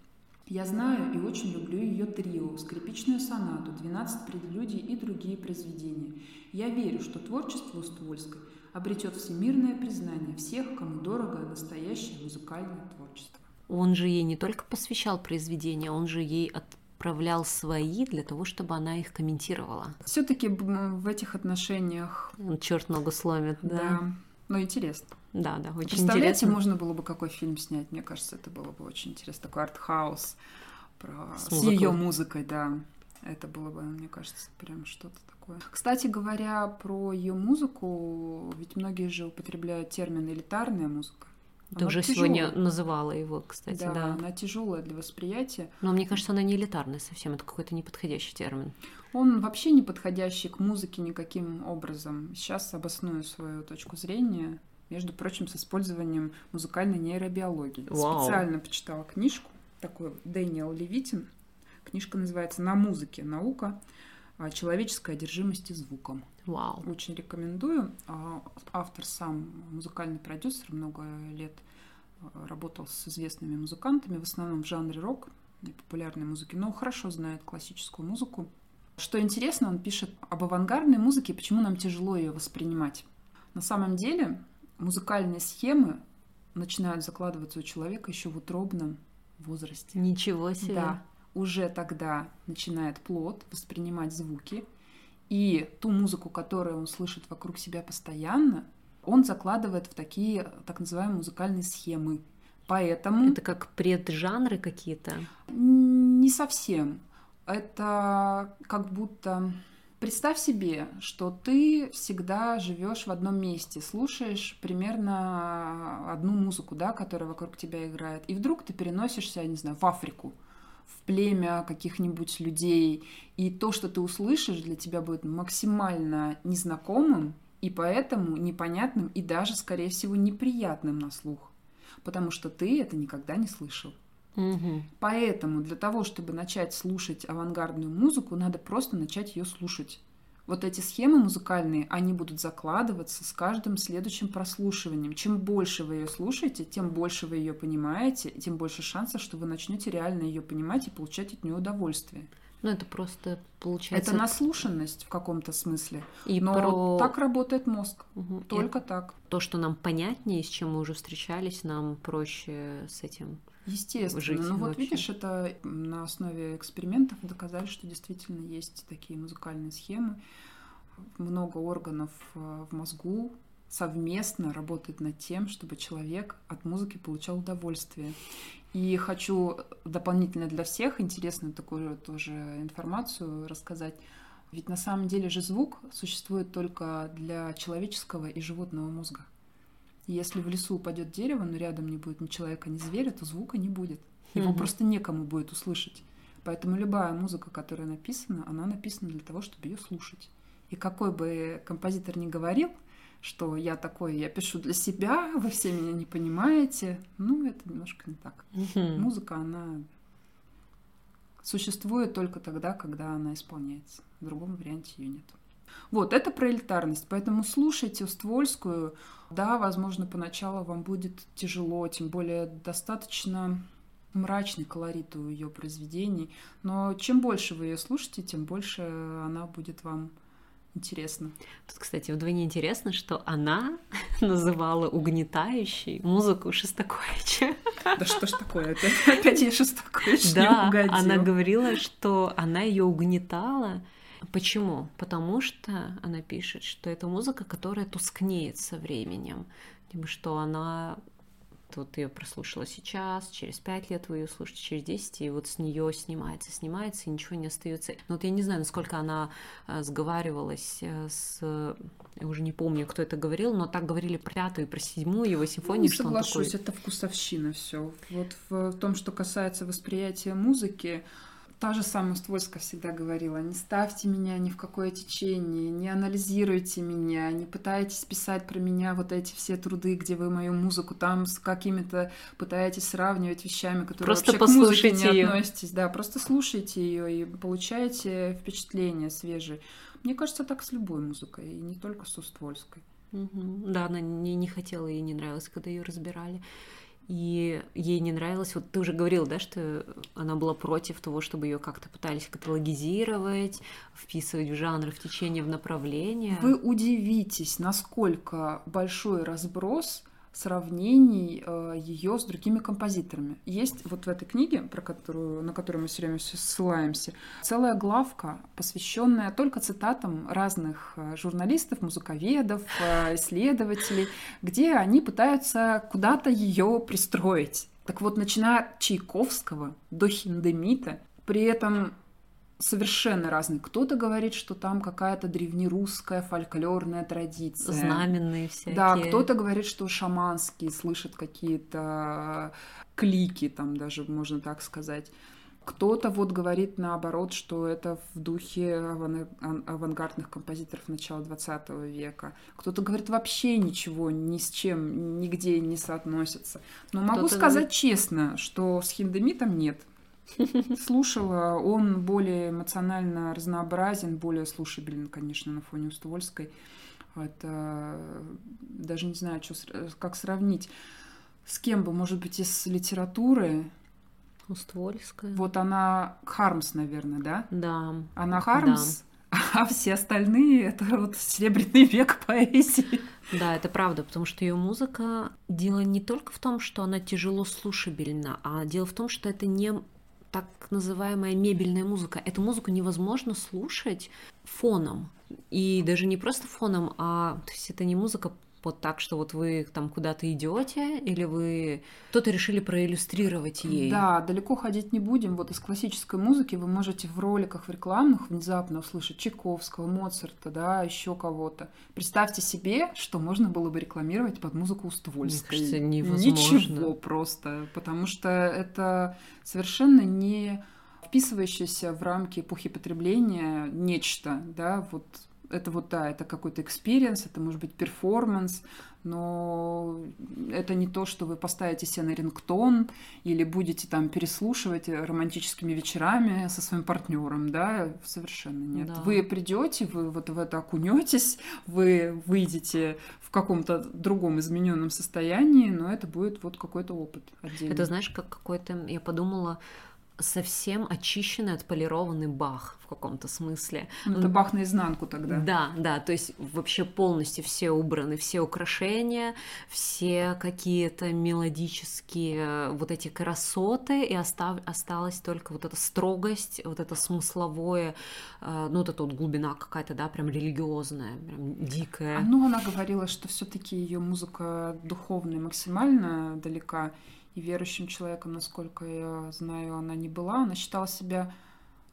Я знаю и очень люблю ее трио, скрипичную сонату, 12 прелюдий и другие произведения. Я верю, что творчество Уствольской обретет всемирное признание всех, кому дорого настоящее музыкальное творчество. Он же ей не только посвящал произведения, он же ей отправлял свои для того, чтобы она их комментировала. Все-таки в этих отношениях... Черт ногу сломит, да. да. Но интересно. Да, да, очень Представляете, интересно. можно было бы какой фильм снять, мне кажется, это было бы очень интересно. Такой артхаус про... с, с ее музыкой, да. Это было бы, мне кажется, прям что-то такое. Кстати говоря, про ее музыку, ведь многие же употребляют термин элитарная музыка. Ты она уже тяжелая. сегодня называла его, кстати, да, да. Она тяжелая для восприятия. Но мне кажется, она не элитарная совсем, это какой-то неподходящий термин. Он вообще не подходящий к музыке никаким образом. Сейчас обосную свою точку зрения, между прочим, с использованием музыкальной нейробиологии. Вау. Специально почитала книжку, такой Дэниел Левитин. Книжка называется «На музыке. Наука человеческой одержимости звуком». Вау. Очень рекомендую. А, автор сам музыкальный продюсер, много лет а, работал с известными музыкантами, в основном в жанре рок и популярной музыки, но хорошо знает классическую музыку. Что интересно, он пишет об авангардной музыке почему нам тяжело ее воспринимать. На самом деле музыкальные схемы начинают закладываться у человека еще в утробном возрасте. Ничего себе. Да, уже тогда начинает плод воспринимать звуки, и ту музыку, которую он слышит вокруг себя постоянно, он закладывает в такие так называемые музыкальные схемы. Поэтому... Это как преджанры какие-то? Не совсем. Это как будто... Представь себе, что ты всегда живешь в одном месте, слушаешь примерно одну музыку, да, которая вокруг тебя играет, и вдруг ты переносишься, я не знаю, в Африку, в племя каких-нибудь людей, и то, что ты услышишь, для тебя будет максимально незнакомым и поэтому непонятным и даже, скорее всего, неприятным на слух, потому что ты это никогда не слышал. Угу. Поэтому для того, чтобы начать слушать авангардную музыку, надо просто начать ее слушать. Вот эти схемы музыкальные, они будут закладываться с каждым следующим прослушиванием. Чем больше вы ее слушаете, тем больше вы ее понимаете, тем больше шансов, что вы начнете реально ее понимать и получать от нее удовольствие. Ну, это просто получается... Это наслушанность в каком-то смысле. И Но про... так работает мозг. Угу. Только и так. То, что нам понятнее, с чем мы уже встречались, нам проще с этим Естественно. жить. Ну вот видишь, это на основе экспериментов доказали, что действительно есть такие музыкальные схемы. Много органов э, в мозгу совместно работает над тем, чтобы человек от музыки получал удовольствие. И хочу дополнительно для всех интересную такую тоже информацию рассказать. Ведь на самом деле же звук существует только для человеческого и животного мозга. Если в лесу упадет дерево, но рядом не будет ни человека, ни зверя, то звука не будет. Его mm-hmm. просто некому будет услышать. Поэтому любая музыка, которая написана, она написана для того, чтобы ее слушать. И какой бы композитор ни говорил, что я такой, я пишу для себя, вы все меня не понимаете, ну, это немножко не так. Mm-hmm. Музыка, она существует только тогда, когда она исполняется. В другом варианте ее нет. Вот, это про элитарность. Поэтому слушайте Уствольскую. Да, возможно, поначалу вам будет тяжело, тем более достаточно мрачный колорит у ее произведений. Но чем больше вы ее слушаете, тем больше она будет вам интересна. Тут, кстати, вдвойне интересно, что она называла угнетающей музыку Шостаковича. Да что ж такое? Опять, опять я Шостакович да, не угодил. она говорила, что она ее угнетала, Почему? Потому что она пишет, что это музыка, которая тускнеет со временем, либо что она вот ее прослушала сейчас, через пять лет вы ее слушаете, через 10, и вот с нее снимается, снимается, и ничего не остается. Но вот я не знаю, насколько она э, сговаривалась э, с... Я уже не помню, кто это говорил, но так говорили про пятую и про седьмую его симфонию, ну, что соглашусь, такой... это вкусовщина все. Вот в том, что касается восприятия музыки, та же самая Ствольская всегда говорила, не ставьте меня ни в какое течение, не анализируйте меня, не пытайтесь писать про меня вот эти все труды, где вы мою музыку там с какими-то пытаетесь сравнивать вещами, которые просто вообще к музыке не ее. относитесь. Да, просто слушайте ее и получаете впечатления свежие. Мне кажется, так с любой музыкой, и не только с Уствольской. Угу. Да, она не, не хотела, ей не нравилось, когда ее разбирали. И ей не нравилось, вот ты уже говорил, да, что она была против того, чтобы ее как-то пытались каталогизировать, вписывать в жанр, в течение, в направление. Вы удивитесь, насколько большой разброс сравнений э, ее с другими композиторами. Есть вот в этой книге, про которую, на которую мы все время ссылаемся, целая главка, посвященная только цитатам разных э, журналистов, музыковедов, э, исследователей, где они пытаются куда-то ее пристроить. Так вот, начиная от Чайковского до Хиндемита, при этом совершенно разные. Кто-то говорит, что там какая-то древнерусская фольклорная традиция. Знаменные всякие. Да, кто-то говорит, что шаманские слышат какие-то клики, там даже можно так сказать. Кто-то вот говорит наоборот, что это в духе авангардных композиторов начала 20 века. Кто-то говорит вообще ничего ни с чем, нигде не соотносится. Но могу сказать честно, что с хиндемитом нет слушала. Он более эмоционально разнообразен, более слушабелен, конечно, на фоне Устовольской. Это даже не знаю, что, как сравнить. С кем бы, может быть, из литературы. Уствольская. Вот она Хармс, наверное, да? Да. Она Хармс, да. а все остальные это вот серебряный век поэзии. Да, это правда, потому что ее музыка дело не только в том, что она тяжело слушабельна, а дело в том, что это не так называемая мебельная музыка. Эту музыку невозможно слушать фоном. И даже не просто фоном, а то есть это не музыка вот так, что вот вы там куда-то идете, или вы кто-то решили проиллюстрировать ей. Да, далеко ходить не будем. Вот из классической музыки вы можете в роликах в рекламных внезапно услышать Чайковского, Моцарта, да, еще кого-то. Представьте себе, что можно было бы рекламировать под музыку Уствольской. Мне кажется, невозможно. Ничего просто, потому что это совершенно не вписывающееся в рамки эпохи потребления нечто, да, вот это вот, да, это какой-то экспириенс, это может быть перформанс, но это не то, что вы поставите себе на рингтон или будете там переслушивать романтическими вечерами со своим партнером, да, совершенно нет. Да. Вы придете, вы вот в это окунетесь, вы выйдете в каком-то другом измененном состоянии, но это будет вот какой-то опыт отдельный. Это знаешь, как какой-то, я подумала, совсем очищенный, отполированный бах в каком-то смысле. Ну, это бах наизнанку тогда. Да, да, то есть вообще полностью все убраны, все украшения, все какие-то мелодические э, вот эти красоты, и остав... осталась только вот эта строгость, вот это смысловое, э, ну, вот эта вот глубина какая-то, да, прям религиозная, прям дикая. Ну, она говорила, что все-таки ее музыка духовная максимально далека и верующим человеком, насколько я знаю, она не была. Она считала себя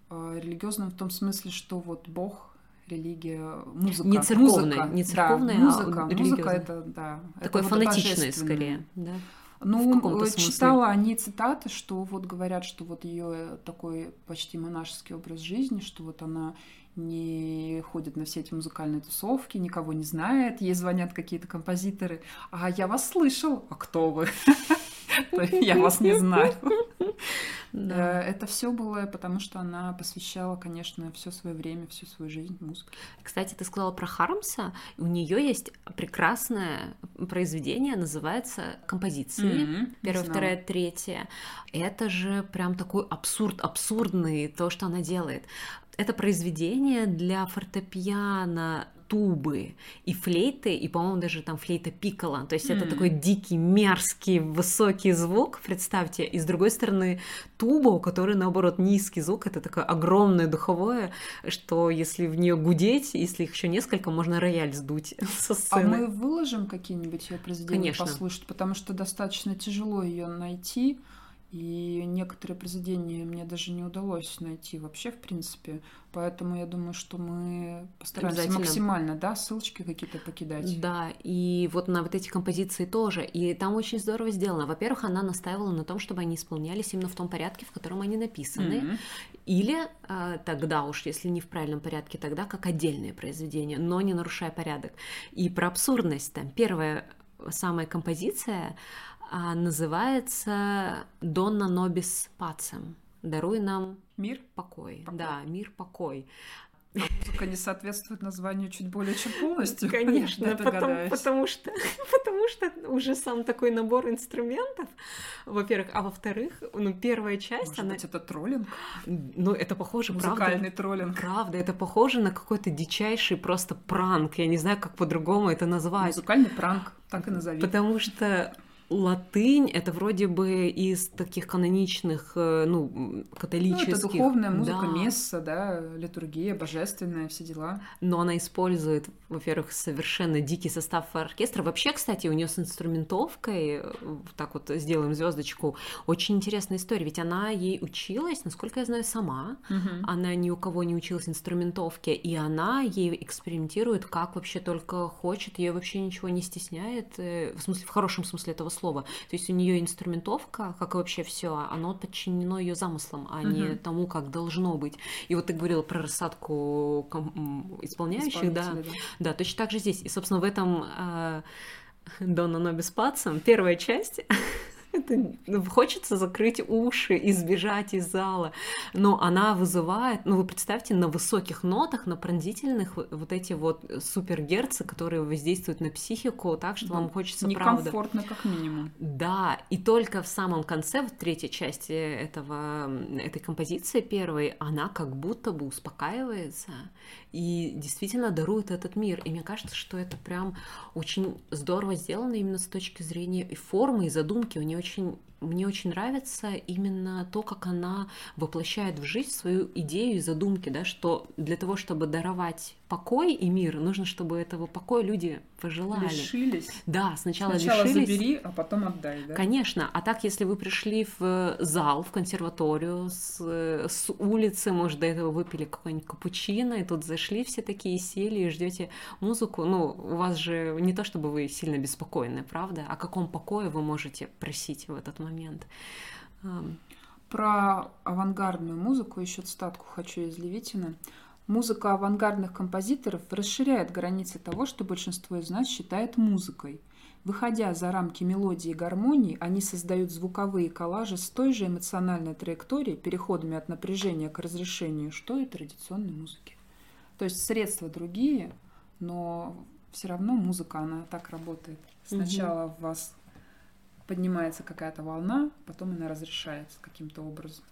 э, религиозным в том смысле, что вот Бог религия, музыка. Не церковная, музыка, не церковная, да, музыка, а музыка это, да. Такое это фанатичное скорее, да? Ну, читала они цитаты, что вот говорят, что вот ее такой почти монашеский образ жизни, что вот она не ходит на все эти музыкальные тусовки, никого не знает, ей звонят какие-то композиторы, а я вас слышал, а кто вы? я вас не знаю. Да. Э, это все было, потому что она посвящала, конечно, все свое время, всю свою жизнь музыке. Кстати, ты сказала про Хармса. У нее есть прекрасное произведение, называется «Композиции». Mm-hmm. Первое, второе, третье. Это же прям такой абсурд, абсурдный то, что она делает. Это произведение для фортепиано тубы и флейты, и, по-моему, даже там флейта пикала. То есть mm. это такой дикий, мерзкий, высокий звук, представьте. И с другой стороны туба, у которой, наоборот, низкий звук. Это такое огромное духовое, что если в нее гудеть, если их еще несколько, можно рояль сдуть со сцены. А мы выложим какие-нибудь ее произведения Конечно. послушать, потому что достаточно тяжело ее найти. И некоторые произведения мне даже не удалось найти вообще, в принципе. Поэтому я думаю, что мы постараемся максимально, да, ссылочки какие-то покидать. Да, и вот на вот эти композиции тоже. И там очень здорово сделано. Во-первых, она настаивала на том, чтобы они исполнялись именно в том порядке, в котором они написаны. Mm-hmm. Или э, тогда уж, если не в правильном порядке, тогда как отдельные произведения, но не нарушая порядок. И про абсурдность там. Первая самая композиция а, называется «Донна нобис пацем». «Даруй нам мир, покой». покой. Да, мир, покой. А музыка не соответствует названию чуть более чем полностью. Конечно, потому, потому, что, потому что уже сам такой набор инструментов, во-первых, а во-вторых, ну, первая часть... Может она... быть, это троллинг? Ну, это похоже, Музыкальный правда... троллинг. Правда, это похоже на какой-то дичайший просто пранк, я не знаю, как по-другому это назвать. Музыкальный пранк, так и назови. Потому что латынь это вроде бы из таких каноничных, э, ну, католических. Ну, это духовная музыка, да. месса, да, литургия, божественная, все дела. Но она использует, во-первых, совершенно дикий состав оркестра. Вообще, кстати, у нее с инструментовкой, э, так вот сделаем звездочку, очень интересная история. Ведь она ей училась, насколько я знаю, сама. Угу. Она ни у кого не училась инструментовке, и она ей экспериментирует, как вообще только хочет. Ее вообще ничего не стесняет, э, в смысле, в хорошем смысле этого слова. То есть у нее инструментовка, как и вообще все, оно подчинено ее замыслам, а угу. не тому, как должно быть. И вот ты говорила про рассадку исполняющих, да. да. Да, точно так же здесь. И, собственно, в этом э, Дона Нобис Пацем первая часть это ну, хочется закрыть уши и сбежать из зала. Но она вызывает, ну вы представьте, на высоких нотах, на пронзительных вот эти вот супергерцы, которые воздействуют на психику так, что да. вам хочется Некомфортно, правда. как минимум. Да, и только в самом конце, в третьей части этого, этой композиции первой, она как будто бы успокаивается и действительно дарует этот мир. И мне кажется, что это прям очень здорово сделано именно с точки зрения и формы, и задумки. У нее очень мне очень нравится именно то, как она воплощает в жизнь свою идею и задумки, да, что для того, чтобы даровать покой и мир, нужно, чтобы этого покоя люди пожелали. Лишились. Да, сначала, сначала лишились. забери, а потом отдай, да? Конечно. А так, если вы пришли в зал, в консерваторию, с, с улицы, может, до этого выпили какой-нибудь капучино, и тут зашли все такие, сели и ждете музыку, ну, у вас же не то, чтобы вы сильно беспокойны, правда? О каком покое вы можете просить в этот момент? Про авангардную музыку еще цитатку хочу из Левитина. Музыка авангардных композиторов расширяет границы того, что большинство из нас считает музыкой. Выходя за рамки мелодии и гармонии, они создают звуковые коллажи с той же эмоциональной траекторией, переходами от напряжения к разрешению, что и традиционной музыки. То есть средства другие, но все равно музыка, она так работает. Сначала угу. вас поднимается какая-то волна, потом она разрешается каким-то образом.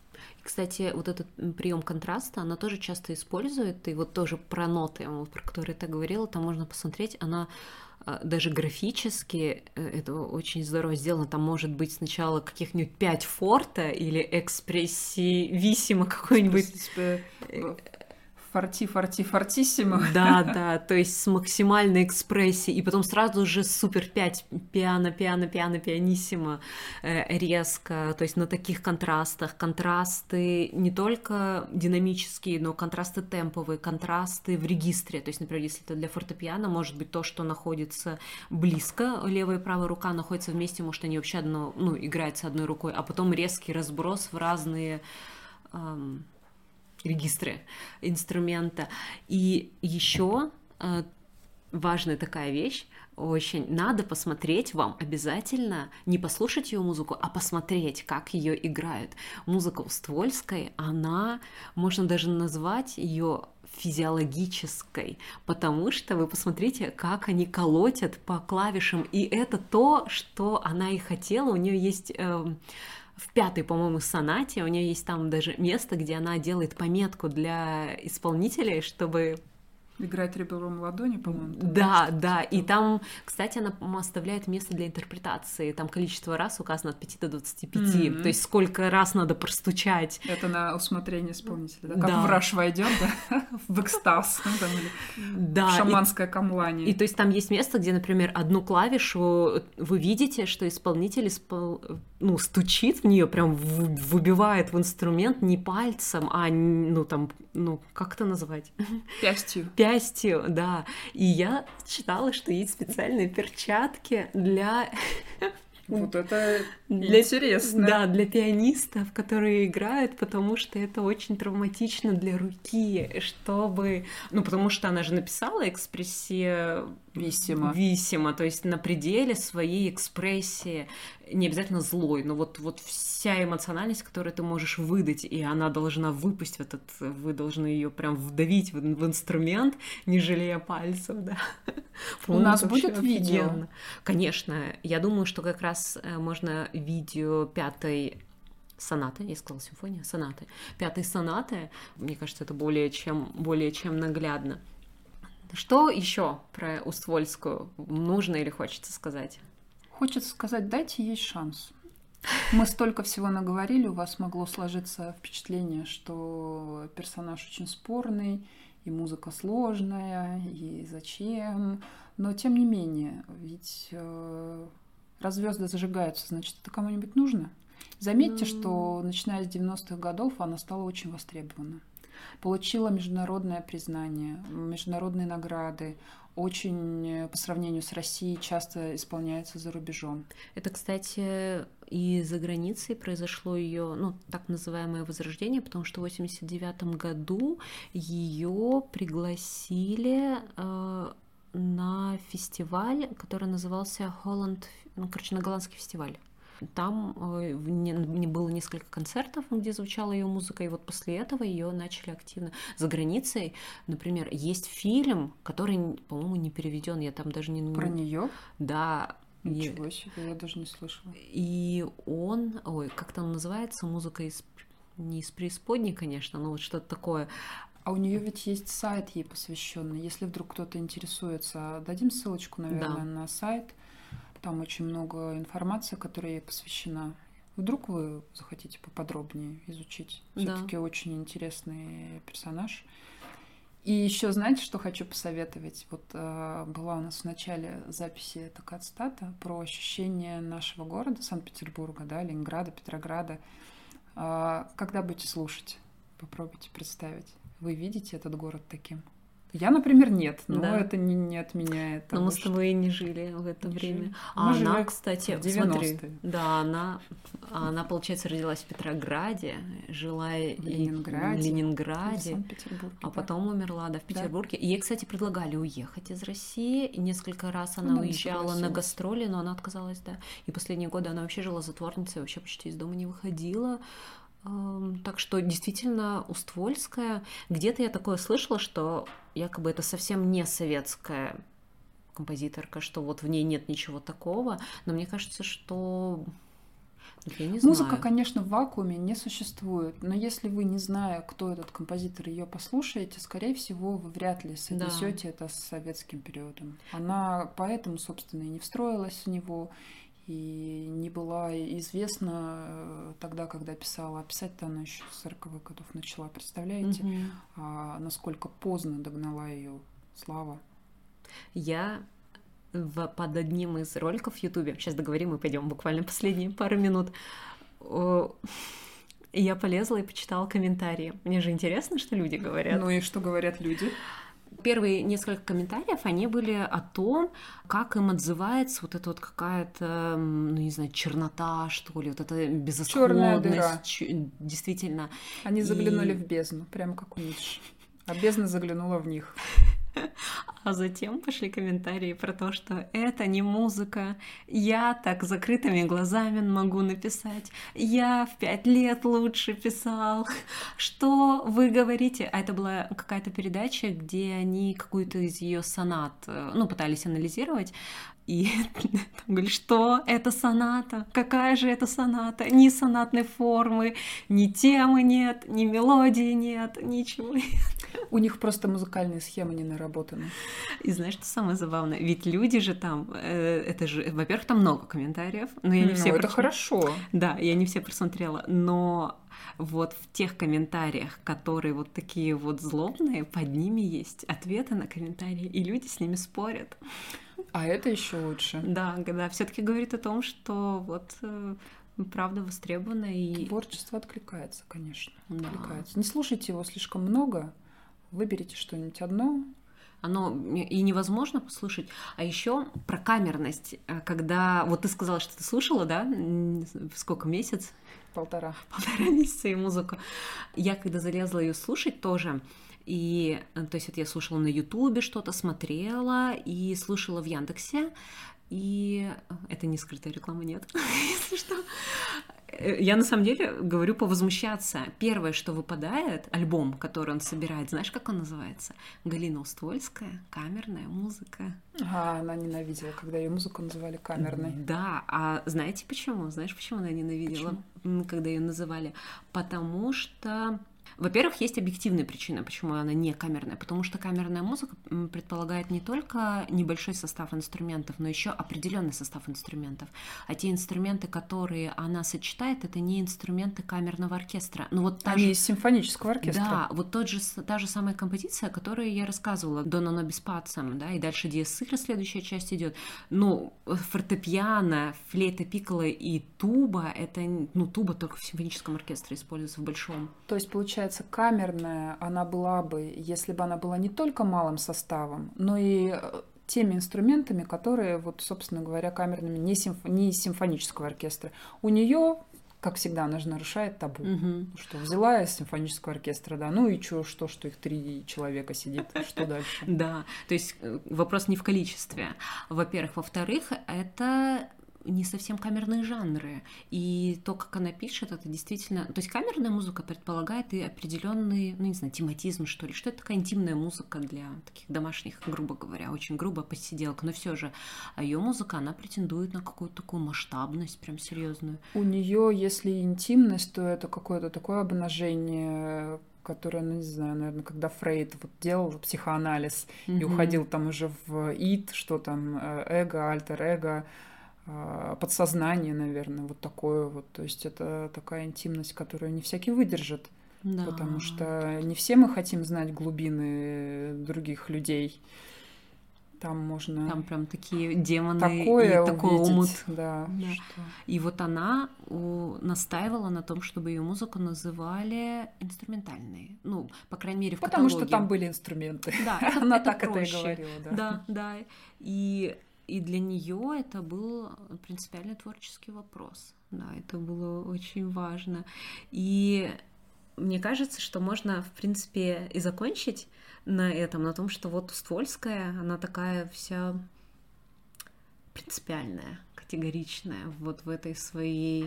Кстати, вот этот прием контраста, она тоже часто использует, и вот тоже про ноты, про которые ты говорила, там можно посмотреть, она а, даже графически э, это очень здорово сделано. Там может быть сначала каких-нибудь пять форта или экспрессивиссимо какой-нибудь форти, форти, фортиссимо. Да, да, то есть с максимальной экспрессией, и потом сразу же супер 5 пиано, пиано, пиано, пианиссимо э, резко, то есть на таких контрастах. Контрасты не только динамические, но контрасты темповые, контрасты в регистре. То есть, например, если это для фортепиано, может быть то, что находится близко, левая и правая рука находятся вместе, может, они вообще одно, ну, играются одной рукой, а потом резкий разброс в разные эм, регистры инструмента. И еще э, важная такая вещь, очень надо посмотреть вам обязательно, не послушать ее музыку, а посмотреть, как ее играют. Музыка у Ствольской, она, можно даже назвать ее физиологической, потому что вы посмотрите, как они колотят по клавишам, и это то, что она и хотела. У нее есть э, в пятой, по-моему, сонате. У нее есть там даже место, где она делает пометку для исполнителей, чтобы Играть ребром ладони, по-моему. Да, да. И там, кстати, она оставляет место для интерпретации. Там количество раз указано от 5 до 25. Mm-hmm. То есть сколько раз надо простучать. Это на усмотрение исполнителя, да? Как да. враж войдет, да? В экстаз. Там, или да. Шаманское и, камлание. И то есть там есть место, где, например, одну клавишу вы видите, что исполнитель испол... ну, стучит в нее, прям выбивает в инструмент не пальцем, а ну там, ну как это называть? Пястью. Пястью частью, да. И я читала, что есть специальные перчатки для вот это для, интересно. Да, для пианистов, которые играют, потому что это очень травматично для руки, чтобы... Ну, потому что она же написала экспрессия Висимо. Висимо, то есть на пределе своей экспрессии, не обязательно злой, но вот, вот вся эмоциональность, которую ты можешь выдать, и она должна выпустить в этот, вы должны ее прям вдавить в, в инструмент, не жалея пальцев, да. У нас будет видео? Конечно, я думаю, что как раз э, можно видео пятой сонаты, я сказала симфония, сонаты, пятой сонаты, мне кажется, это более чем, более чем наглядно. Что еще про Уствольскую нужно или хочется сказать? Хочется сказать, дайте ей шанс. Мы столько всего наговорили, у вас могло сложиться впечатление, что персонаж очень спорный, и музыка сложная, и зачем. Но тем не менее, ведь э, раз звезды зажигаются, значит, это кому-нибудь нужно. Заметьте, что начиная с 90-х годов она стала очень востребована получила международное признание, международные награды, очень э, по сравнению с Россией часто исполняется за рубежом. Это, кстати, и за границей произошло ее, ну, так называемое возрождение, потому что в 89 году ее пригласили э, на фестиваль, который назывался Holland, ну, короче, на голландский фестиваль. Там э, не было несколько концертов, где звучала ее музыка, и вот после этого ее начали активно за границей. Например, есть фильм, который, по-моему, не переведен, я там даже не про нее. Да, Ничего себе, я даже не слышала. И он, ой, как там называется, музыка из не из преисподней, конечно, но вот что-то такое. А у нее ведь есть сайт ей посвященный. Если вдруг кто-то интересуется, дадим ссылочку, наверное, да. на сайт. Там очень много информации, которая ей посвящена. Вдруг вы захотите поподробнее изучить. Все-таки да. очень интересный персонаж. И еще знаете, что хочу посоветовать? Вот э, была у нас в начале записи такая цитата про ощущение нашего города, Санкт-Петербурга, да, Ленинграда, Петрограда. Э, когда будете слушать, попробуйте представить. Вы видите этот город таким? Я, например, нет, но да. это не, не отменяет. Того, но мы с тобой и не жили в это не время. Жили. А мы она, кстати, в 90 смотри, да, она, она, получается, родилась в Петрограде, жила в Ленинграде, в Ленинграде а да. потом умерла, да, в Петербурге. Да. И ей, кстати, предлагали уехать из России, несколько раз она, она уезжала на гастроли, но она отказалась, да. И последние годы она вообще жила затворницей, вообще почти из дома не выходила. Так что действительно Уствольская, где-то я такое слышала, что якобы это совсем не советская композиторка, что вот в ней нет ничего такого, но мне кажется, что я не Музыка, знаю. конечно, в вакууме не существует, но если вы, не зная, кто этот композитор, ее послушаете, скорее всего, вы вряд ли соотнесете да. это с советским периодом. Она поэтому, собственно, и не встроилась в него, и не была известна э, тогда, когда писала. А писать-то она еще с 40-х годов начала, представляете? Угу. А насколько поздно догнала ее слава. Я в, под одним из роликов в Ютубе, сейчас договорим и пойдем буквально последние пару минут, я полезла и почитала комментарии. Мне же интересно, что люди говорят. Ну и что говорят люди? Первые несколько комментариев, они были о том, как им отзывается вот эта вот какая-то, ну не знаю, чернота, что ли, вот эта безысходность. Ч... Действительно. Они заглянули и... в бездну, прямо как у Ницше. А бездна заглянула в них. А затем пошли комментарии про то, что это не музыка. Я так закрытыми глазами могу написать. Я в пять лет лучше писал. Что вы говорите? А это была какая-то передача, где они какую-то из ее сонат, э, ну, пытались анализировать. И там говорит, что это соната? Какая же это соната? Ни сонатной формы, ни темы нет, ни мелодии нет, ничего нет. У них просто музыкальные схемы не наработаны. И знаешь, что самое забавное? Ведь люди же там, э, это же, во-первых, там много комментариев, но я не Ну, все... это хорошо. Да, я не все просмотрела, но вот в тех комментариях, которые вот такие вот злобные, под ними есть ответы на комментарии, и люди с ними спорят. А это еще лучше. Да, да, все-таки говорит о том, что вот э, правда востребована и Творчество откликается, конечно. Да. Откликается. Не слушайте его слишком много. Выберите что-нибудь одно. оно и невозможно послушать. А еще про камерность, э, когда вот ты сказала, что ты слушала, да, сколько месяц, Полтора. полтора месяца и музыку. Я когда залезла ее слушать тоже, и, э, то есть это я слушала на Ютубе что-то, смотрела и слушала в Яндексе, и э, это не скрытая реклама, нет, если что. Э, Я на самом деле говорю повозмущаться. Первое, что выпадает, альбом, который он собирает, знаешь, как он называется? Галина Уствольская, камерная музыка. А, она ненавидела, когда ее музыку называли камерной. Да, а знаете почему? Знаешь, почему она ненавидела, м, когда ее называли? Потому что во-первых, есть объективные причины, почему она не камерная, потому что камерная музыка предполагает не только небольшой состав инструментов, но еще определенный состав инструментов. А те инструменты, которые она сочетает, это не инструменты камерного оркестра. Ну вот та Они же- из симфонического оркестра. да, вот тот же, та же самая композиция, о которой я рассказывала, Дона пацем, да, и дальше диэсыра следующая часть идет. Ну, фортепиано, флейта, пикколо и туба, это, ну, туба только в симфоническом оркестре используется в большом. То есть, получается, камерная она была бы, если бы она была не только малым составом, но и э, теми инструментами, которые, вот, собственно говоря, камерными не, симф- не из симфонического оркестра. У нее, как всегда, она же нарушает табу. Мгм. Что взяла из симфонического оркестра, да, ну и чё, что, что их три человека сидит, что дальше? Да, то есть э, вопрос не в количестве. Во-первых. Во-вторых, это не совсем камерные жанры. И то, как она пишет, это действительно... То есть камерная музыка предполагает и определенный, ну, не знаю, тематизм, что ли. Что это такая интимная музыка для таких домашних, грубо говоря, очень грубо посиделок. Но все же а ее музыка, она претендует на какую-то такую масштабность, прям серьезную. У нее, если интимность, то это какое-то такое обнажение, которое, ну не знаю, наверное, когда Фрейд вот делал психоанализ и Мгм. уходил там уже в ид, что там э, эго, альтер-эго, подсознание, наверное, вот такое вот. То есть это такая интимность, которую не всякий выдержит, Да. потому что не все мы хотим знать глубины других людей. Там можно Там прям такие демоны такое и такой увидеть, омут. да, Да. что- И вот она у, настаивала на том, чтобы ее музыку называли инструментальной. Ну, по крайней мере, в Потому что каталоге. там были инструменты. Да, это, Она это так это и проще. говорила, да. Да, да. И, и для нее это был принципиальный творческий вопрос. Да, это было очень важно. И мне кажется, что можно, в принципе, и закончить на этом, на том, что вот Ствольская, она такая вся принципиальная, категоричная, вот в этой своей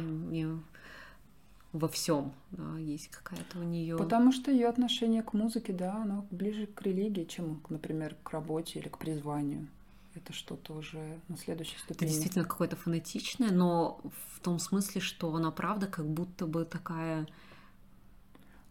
во всем, да, есть какая-то у нее. Потому что ее отношение к музыке, да, оно ближе к религии, чем, например, к работе или к призванию. Это что-то уже на следующей Это ступени. действительно какое-то фанатичное, но в том смысле, что она правда как будто бы такая...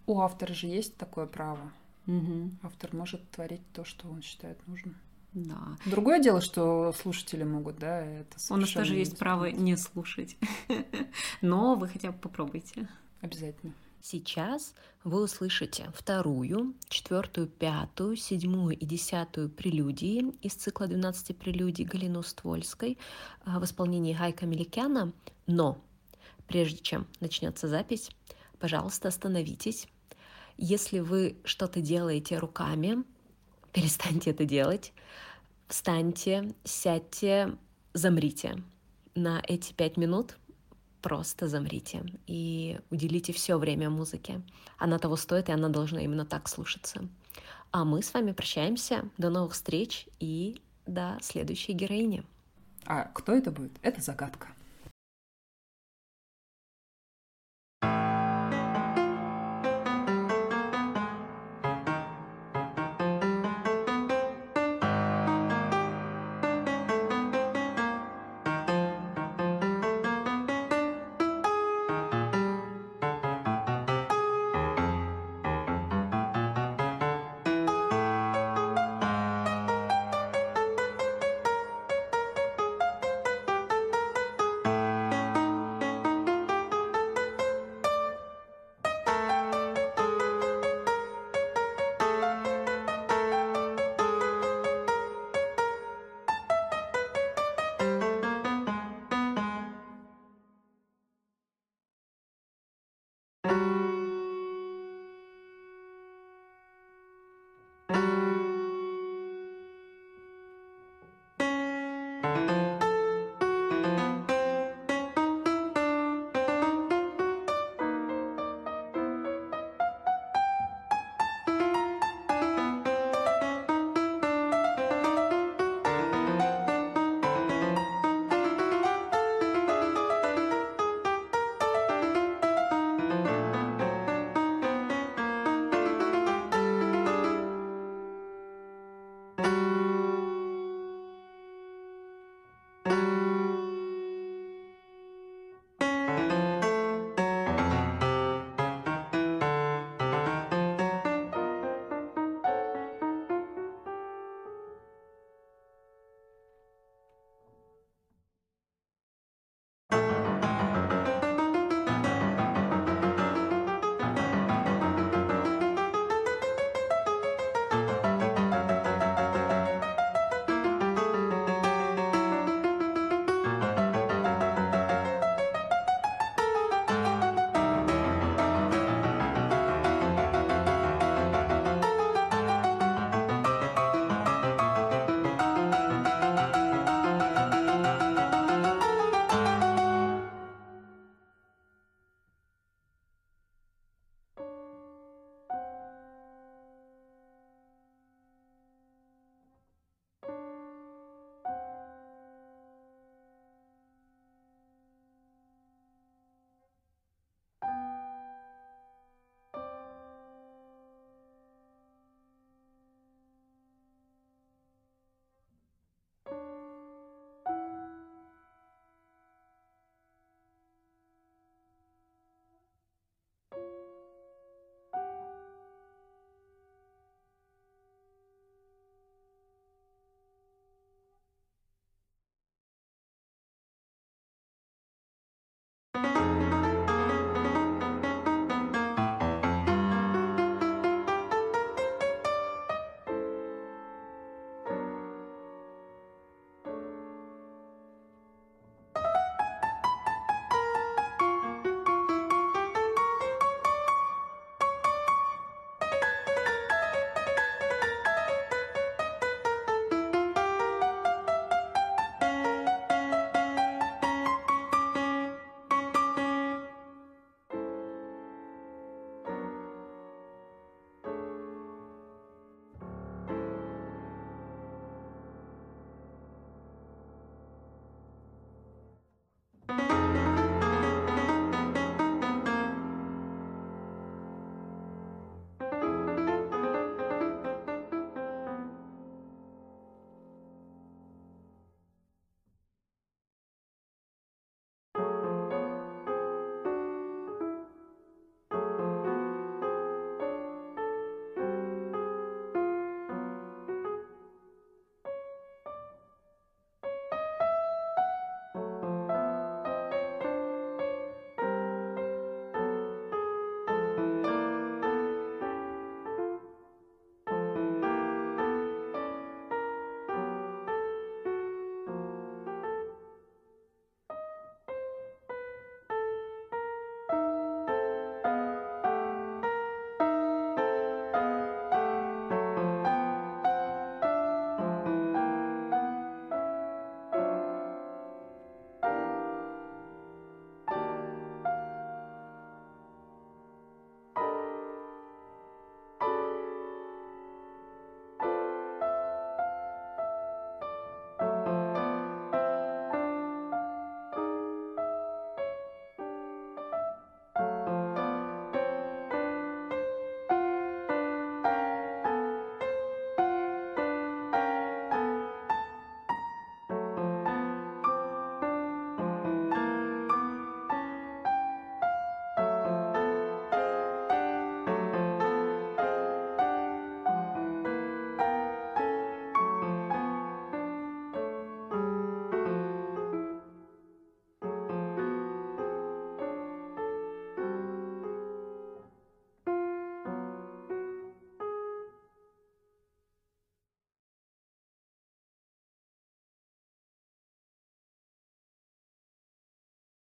У автора же есть такое право. Мгм, Автор может творить то, что он считает нужным. да. Другое дело, что слушатели могут, да, это У нас тоже есть право не слушать. Но вы хотя бы попробуйте. Обязательно. Сейчас вы услышите вторую, четвертую, пятую, седьмую и десятую прелюдии из цикла 12 прелюдий Галины Уствольской а, в исполнении Гайка Меликяна. Но прежде чем начнется запись, пожалуйста, остановитесь. Если вы что-то делаете руками, перестаньте это делать. Встаньте, сядьте, замрите. На эти пять минут просто замрите и уделите все время музыке. Она того стоит, и она должна именно так слушаться. А мы с вами прощаемся. До новых встреч и до следующей героини. А кто это будет? Это загадка.